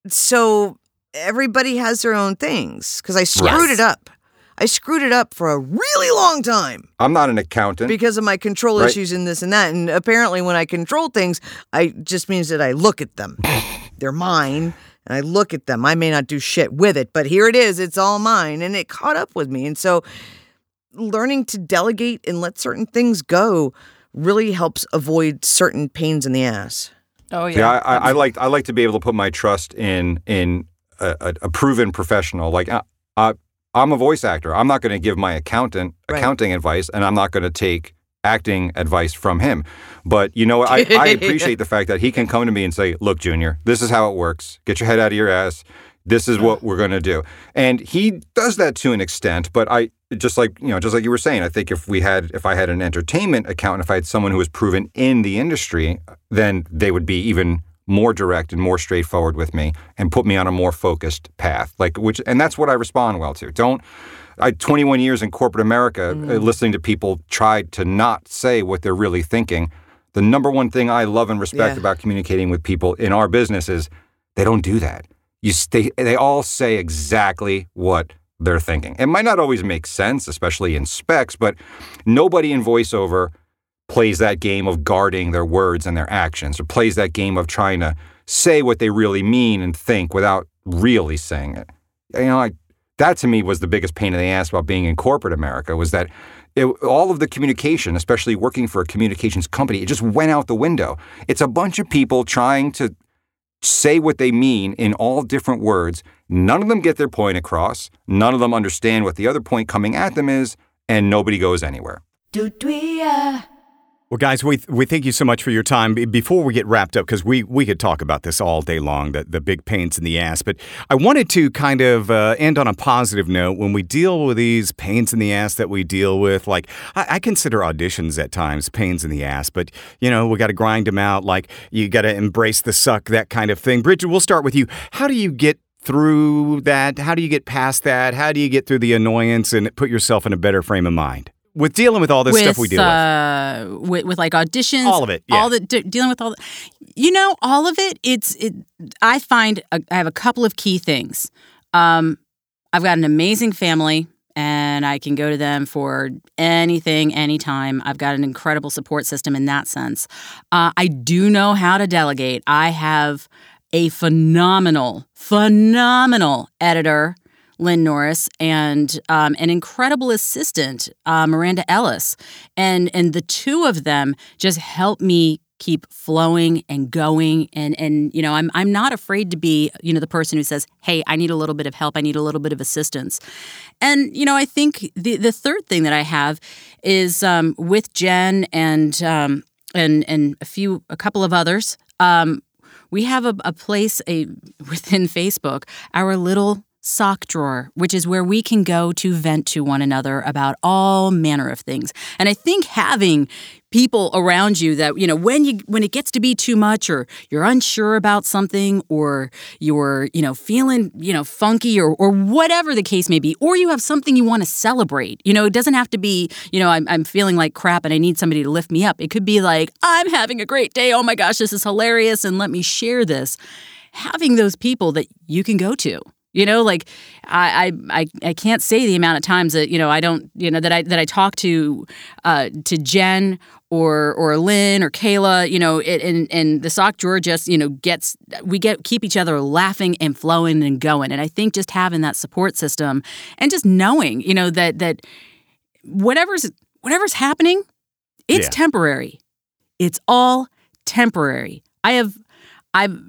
So everybody has their own things because I screwed Yes. it up. I screwed it up for a really long time I'm not an accountant. because of my control Right. issues and this and that. And apparently, when I control things, I just means that I look at them. [laughs] They're mine, and I look at them. I may not do shit with it, but here it is. It's all mine, and it caught up with me. And so, learning to delegate and let certain things go really helps avoid certain pains in the ass. Oh Yeah, yeah. I, I, I like I like to be able to put my trust in in a, a, a proven professional. Like I, I, I'm a voice actor. I'm not going to give my accountant Right. accounting advice, and I'm not going to take acting advice from him. But you know, what? I, I [laughs] appreciate the fact that he can come to me and say, "Look, Junior, this is how it works. Get your head out of your ass. This is what we're going to do." And he does that to an extent. But I just like you know, just like you were saying, I think if we had if I had an entertainment accountant, if I had someone who was proven in the industry, then they would be even more direct and more straightforward with me and put me on a more focused path. Like which and that's what I respond well to. Don't I 21 years in corporate America uh, listening to people try to not say what they're really thinking. The number one thing I love and respect Yeah. about communicating with people in our business is they don't do that. You stay, they all say exactly what they're thinking. It might not always make sense, especially in specs, but nobody in voiceover plays that game of guarding their words and their actions or plays that game of trying to say what they really mean and think without really saying it. You know, I, that to me was the biggest pain in the ass about being in corporate America was that it, all of the communication, especially working for a communications company, it just went out the window. It's a bunch of people trying to say what they mean in all different words. None of them get their point across. None of them understand what the other point coming at them is. and nobody goes anywhere. Well, guys, we we thank you so much for your time. Before we get wrapped up, because we we could talk about this all day long, the the big pains in the ass. But I wanted to kind of uh, end on a positive note. When we deal with these pains in the ass that we deal with, like I, I consider auditions at times pains in the ass. But you know, we got to grind them out. Like you got to embrace the suck, that kind of thing. Brigid, we'll start with you. How do you get through that? How do you get past that? How do you get through the annoyance and put yourself in a better frame of mind? With dealing with all this stuff we deal with. uh, with. with like auditions, All of it, yeah. all the de- dealing with all, the, you know, all of it. It's it. I find a, I have a couple of key things. Um, I've got an amazing family, and I can go to them for anything, anytime. I've got an incredible support system in that sense. Uh, I do know how to delegate. I have a phenomenal, phenomenal editor. Lynn Norris and um, an incredible assistant, uh, Miranda Ellis, and and the two of them just help me keep flowing and going. And and you know I'm I'm not afraid to be you know the person who says hey I need a little bit of help. I need a little bit of assistance. And you know I think the the third thing that I have is um, with Jenn and um, and and a few a couple of others um, we have a, a place a [laughs] within Facebook our little sock drawer, which is where we can go to vent to one another about all manner of things. And I think having people around you that you know when you when it gets to be too much or you're unsure about something or you're you know feeling you know funky or or whatever the case may be or you have something you want to celebrate you know it doesn't have to be you know I'm, I'm feeling like crap and i need somebody to lift me up. It could be like i'm having a great day. Oh my gosh this is hilarious and let me share this. Having those people that you can go to you know, like I, I I can't say the amount of times that you know I don't you know that I that I talk to uh, to Jenn or or Lynn or Kayla, you know, it, and and the sock drawer just you know gets we get keep each other laughing and flowing and going, and I think just having that support system and just knowing you know that that whatever's whatever's happening, it's Yeah. temporary. It's all temporary. I have I've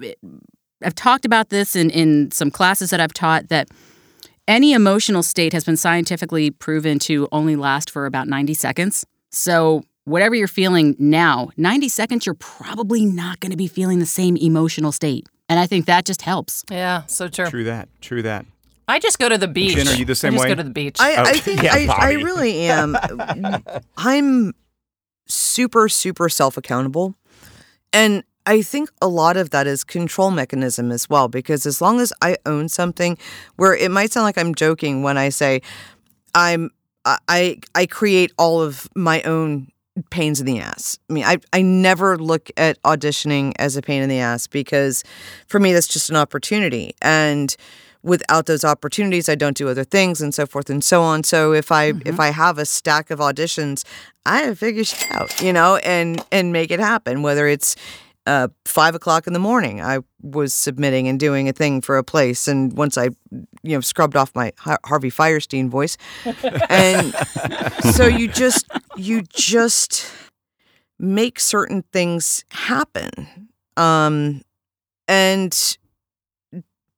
I've talked about this in, in some classes that I've taught that any emotional state has been scientifically proven to only last for about 90 seconds. So, whatever you're feeling now, 90 seconds, you're probably not going to be feeling the same emotional state. And I think that just helps. Yeah, so true. True that. True that. I just go to the beach. Jenn, are you the same I just way? go to the beach. I, I think Yeah, I, I really [laughs] am. I'm super, super self accountable. And I think a lot of that is control mechanism as well, because as long as I own something where it might sound like I'm joking when I say I'm I I, create all of my own pains in the ass. I mean, I, I never look at auditioning as a pain in the ass because for me that's just an opportunity. And without those opportunities I don't do other things and so forth and so on. So if I mm-hmm. if I have a stack of auditions, I have to figure shit out, you know, and and make it happen. Whether it's uh, five o'clock in the morning, I was submitting and doing a thing for a place, and once I, you know, scrubbed off my Har- Harvey Fierstein voice, and so you just you just make certain things happen, um, and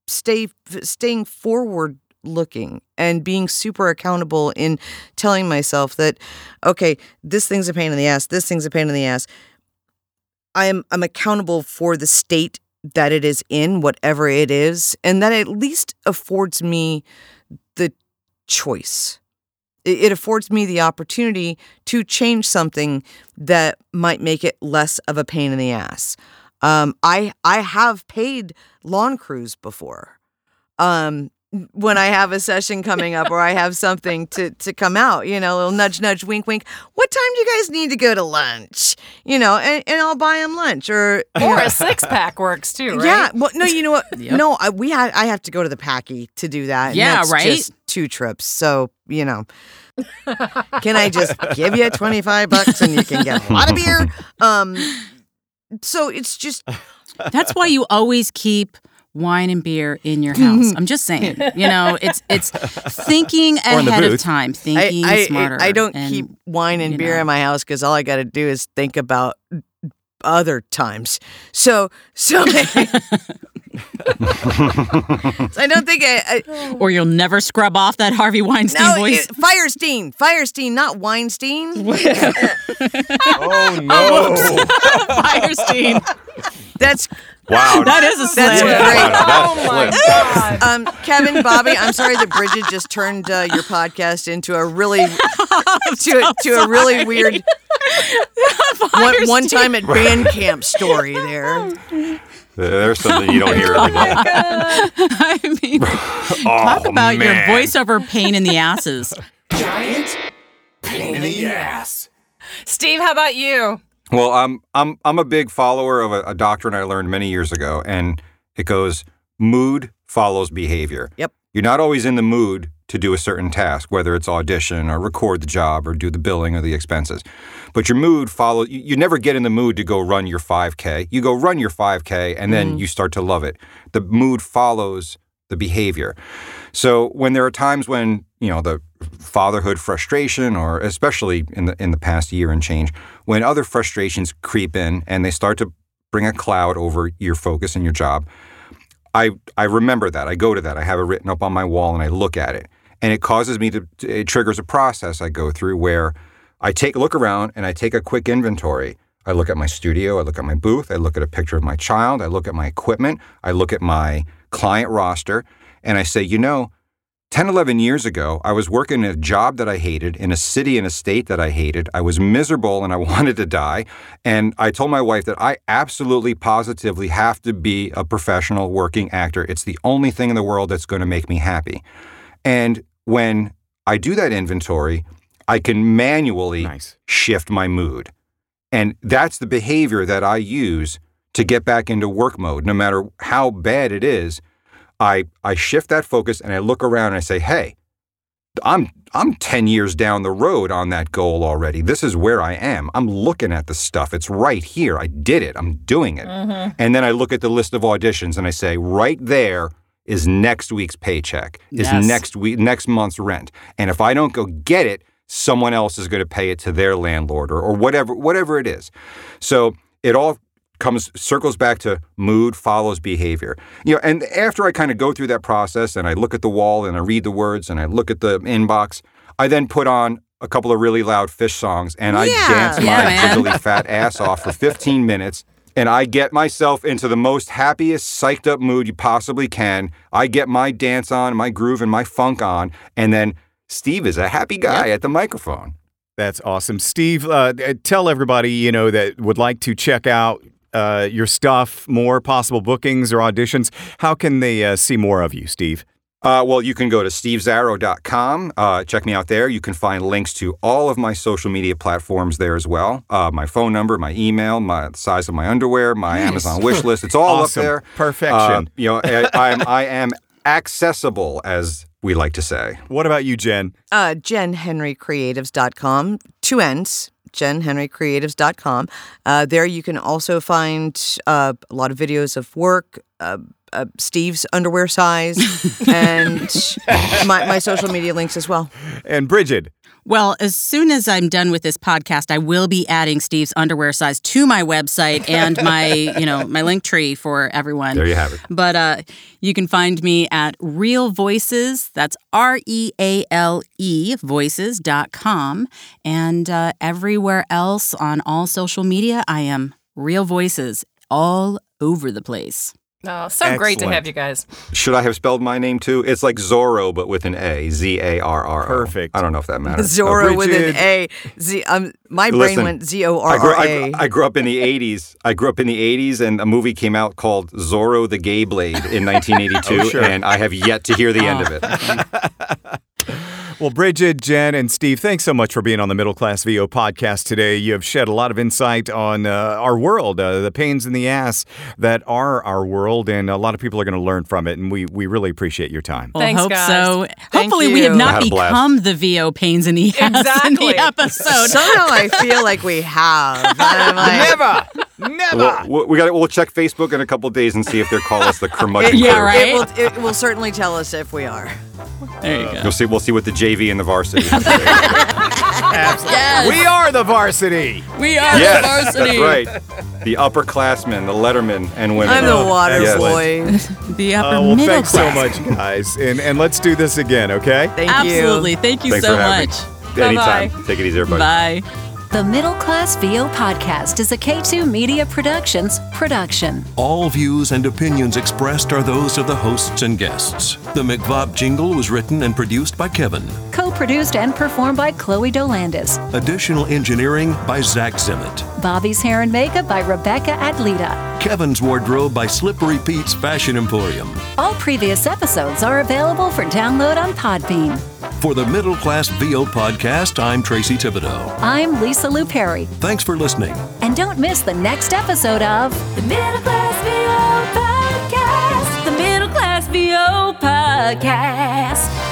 stay staying forward looking and being super accountable in telling myself that okay this thing's a pain in the ass this thing's a pain in the ass i'm i'm accountable for the state that it is in whatever it is and that at least affords me the choice it, affords me the opportunity to change something that might make it less of a pain in the ass um, I I have paid lawn crews before. Um, when I have a session coming up or I have something to to come out, you know, a little nudge, nudge, wink, wink. What time do you guys need to go to lunch? You know, and, and I'll buy them lunch or or a six pack works too, right? yeah. Well, no, you know what? [laughs] No, I, we had I have to go to the Packy to do that. Yeah, that's right? Just two trips, so you know. can I just give you twenty five bucks and you can get a lot of beer? [laughs] Um, so it's just That's why you always keep wine and beer in your [laughs] house. I'm just saying. You know, it's it's [laughs] thinking Or in the ahead of time, thinking I, smarter. I don't and- keep wine and beer know. in my house because all I got to do is think about other times. So, [laughs] so, I don't think I. I Or you'll never scrub off that Harvey Weinstein no, voice. it- Fierstein. Fierstein, not Weinstein. Oh, oh no! Fierstein. That's Wow. [laughs] That is a slam. That's slip. great. Oh my God. Um, Kevin, Bobbi, I'm sorry that Brigid just turned uh, your podcast into a really [laughs] to, to a really weird [laughs] one, one time at band camp story there. There's something you don't hear every day. I mean, talk about your man. voiceover pain in the asses. Giant pain in the ass. Steve, how about you? Well, I'm I'm I'm a big follower of a, a doctrine I learned many years ago, and it goes mood follows behavior. Yep. You're not always in the mood to do a certain task, whether it's audition or record the job or do the billing or the expenses. But your mood follows. You, you never get in the mood to go run your 5K. You go run your 5K, and then mm-hmm. you start to love it. The mood follows the behavior. So when there are times when you know the fatherhood frustration, or especially in the in the past year and change, when other frustrations creep in and they start to bring a cloud over your focus and your job, I I remember that. I go to that. I have it written up on my wall and I look at it, and it causes me to. It triggers a process I go through where I take a look around and I take a quick inventory. I look at my studio, I look at my booth, I look at a picture of my child, I look at my equipment, I look at my client roster, and I say, you know, 10, 11 years ago, I was working a job that I hated in a city and a state that I hated. I was miserable and I [laughs] wanted to die. And I told my wife that I absolutely, positively have to be a professional working actor. It's the only thing in the world that's going to make me happy. And when I do that inventory, I can manually Nice. shift my mood. And that's the behavior that I use to get back into work mode. No matter how bad it is, I, I shift that focus and I look around and I say, hey, I'm I'm 10 years down the road on that goal already. This is where I am. I'm looking at the stuff. It's right here. I did it. I'm doing it. Mm-hmm. And then I look at the list of auditions and I say, right there is next week's paycheck, is Yes. next week next month's rent. And if I don't go get it, someone else is going to pay it to their landlord or, or whatever whatever it is. So it all comes circles back to mood follows behavior. You know, and after I kind of go through that process and I look at the wall and I read the words and I look at the inbox, I then put on a couple of really loud Phish songs and I Yeah. dance Yeah, my man. jiggly fat ass off for 15 minutes. And I get myself into the most happiest, psyched up mood you possibly can. I get my dance on, my groove, and my funk on. And then Steve is a happy guy at the microphone. That's awesome, Steve. Uh, tell everybody you know that would like to check out uh, your stuff, more possible bookings or auditions. How can they uh, see more of you, Steve? Uh, well, you can go to stevezarro.com. Uh, check me out there. You can find links to all of my social media platforms there as well. Uh, my phone number, my email, my size of my underwear, my Amazon wish list. It's all Awesome. up there. Perfection. Uh, you know, I, I'm I am accessible, as we like to say. What about you, Jenn? Uh, JennHenryCreatives.com, two N's, JennHenryCreatives.com. Uh, there you can also find uh, a lot of videos of work, uh, uh, Steve's underwear size, [laughs] and my, my social media links as well. And Brigid. Well, as soon as I'm done with this podcast, I will be adding Steve's underwear size to my website and my, [laughs] you know, my link tree for everyone. There you have it. But uh, you can find me at Reale Voices. That's R E A L E voices.com. And uh, everywhere else on all social media, I am Reale Voices all over the place. Oh, so great to have you guys. Should I have spelled my name too? It's like Zorro, but with an A. Z A R R O. Perfect. I don't know if that matters. Zorro with an A. Z. Um, my brain went Z O I R grew, R I, A. I grew up in the 80s. I grew up in the 80s, and a movie came out called Zorro the Gay Blade in [laughs] 1982, Oh, sure. and I have yet to hear the end of it. [laughs] Well, Brigid, Jenn, and Steve, thanks so much for being on the Middle Class VO podcast today. You have shed a lot of insight on uh, our world, uh, the pains in the ass that are our world, and a lot of people are going to learn from it, and we, we really appreciate your time. Well, Thanks, hope guys. so. Thank Hopefully, we have not had become the VO pains in the ass in the episode. Somehow I feel like we have. [laughs] I'm like, Never! Never! Well, we'll- we got. We'll check Facebook in a couple days and see if they call us the curmudgeon. Yeah, crew. right. It will, it will certainly tell us if we are. There you go. We'll see. We'll see what the JV and the varsity. have to say. [laughs] Yes. We are the varsity. We are Yes, the varsity. that's right. The upperclassmen, the lettermen, and women. I'm the water Yes. boy. [laughs] The upper Uh, well, middle thanks so much, guys, and and let's do this again, okay? Thank Absolutely. you. Thank you Thanks so for having much. me. Anytime. Bye-bye. Take it easy, everybody. Bye. The Middle Class VO podcast is a K2 Media Productions production. All views and opinions expressed are those of the hosts and guests. The McVob jingle was written and produced by Kevin. Co produced and performed by Chloe Dolandis. Additional engineering by Zach Zimmett. Bobbi's hair and makeup by Rebecca Adlita. Kevin's wardrobe by Slippery Pete's Fashion Emporium. All previous episodes are available for download on Podbean. For the Middle Class VO podcast, I'm Tracy Thibodeau. I'm Lisa Lou Perry. Thanks for listening. And don't miss the next episode of The Middle Class VO Podcast. The Middle Class VO Podcast.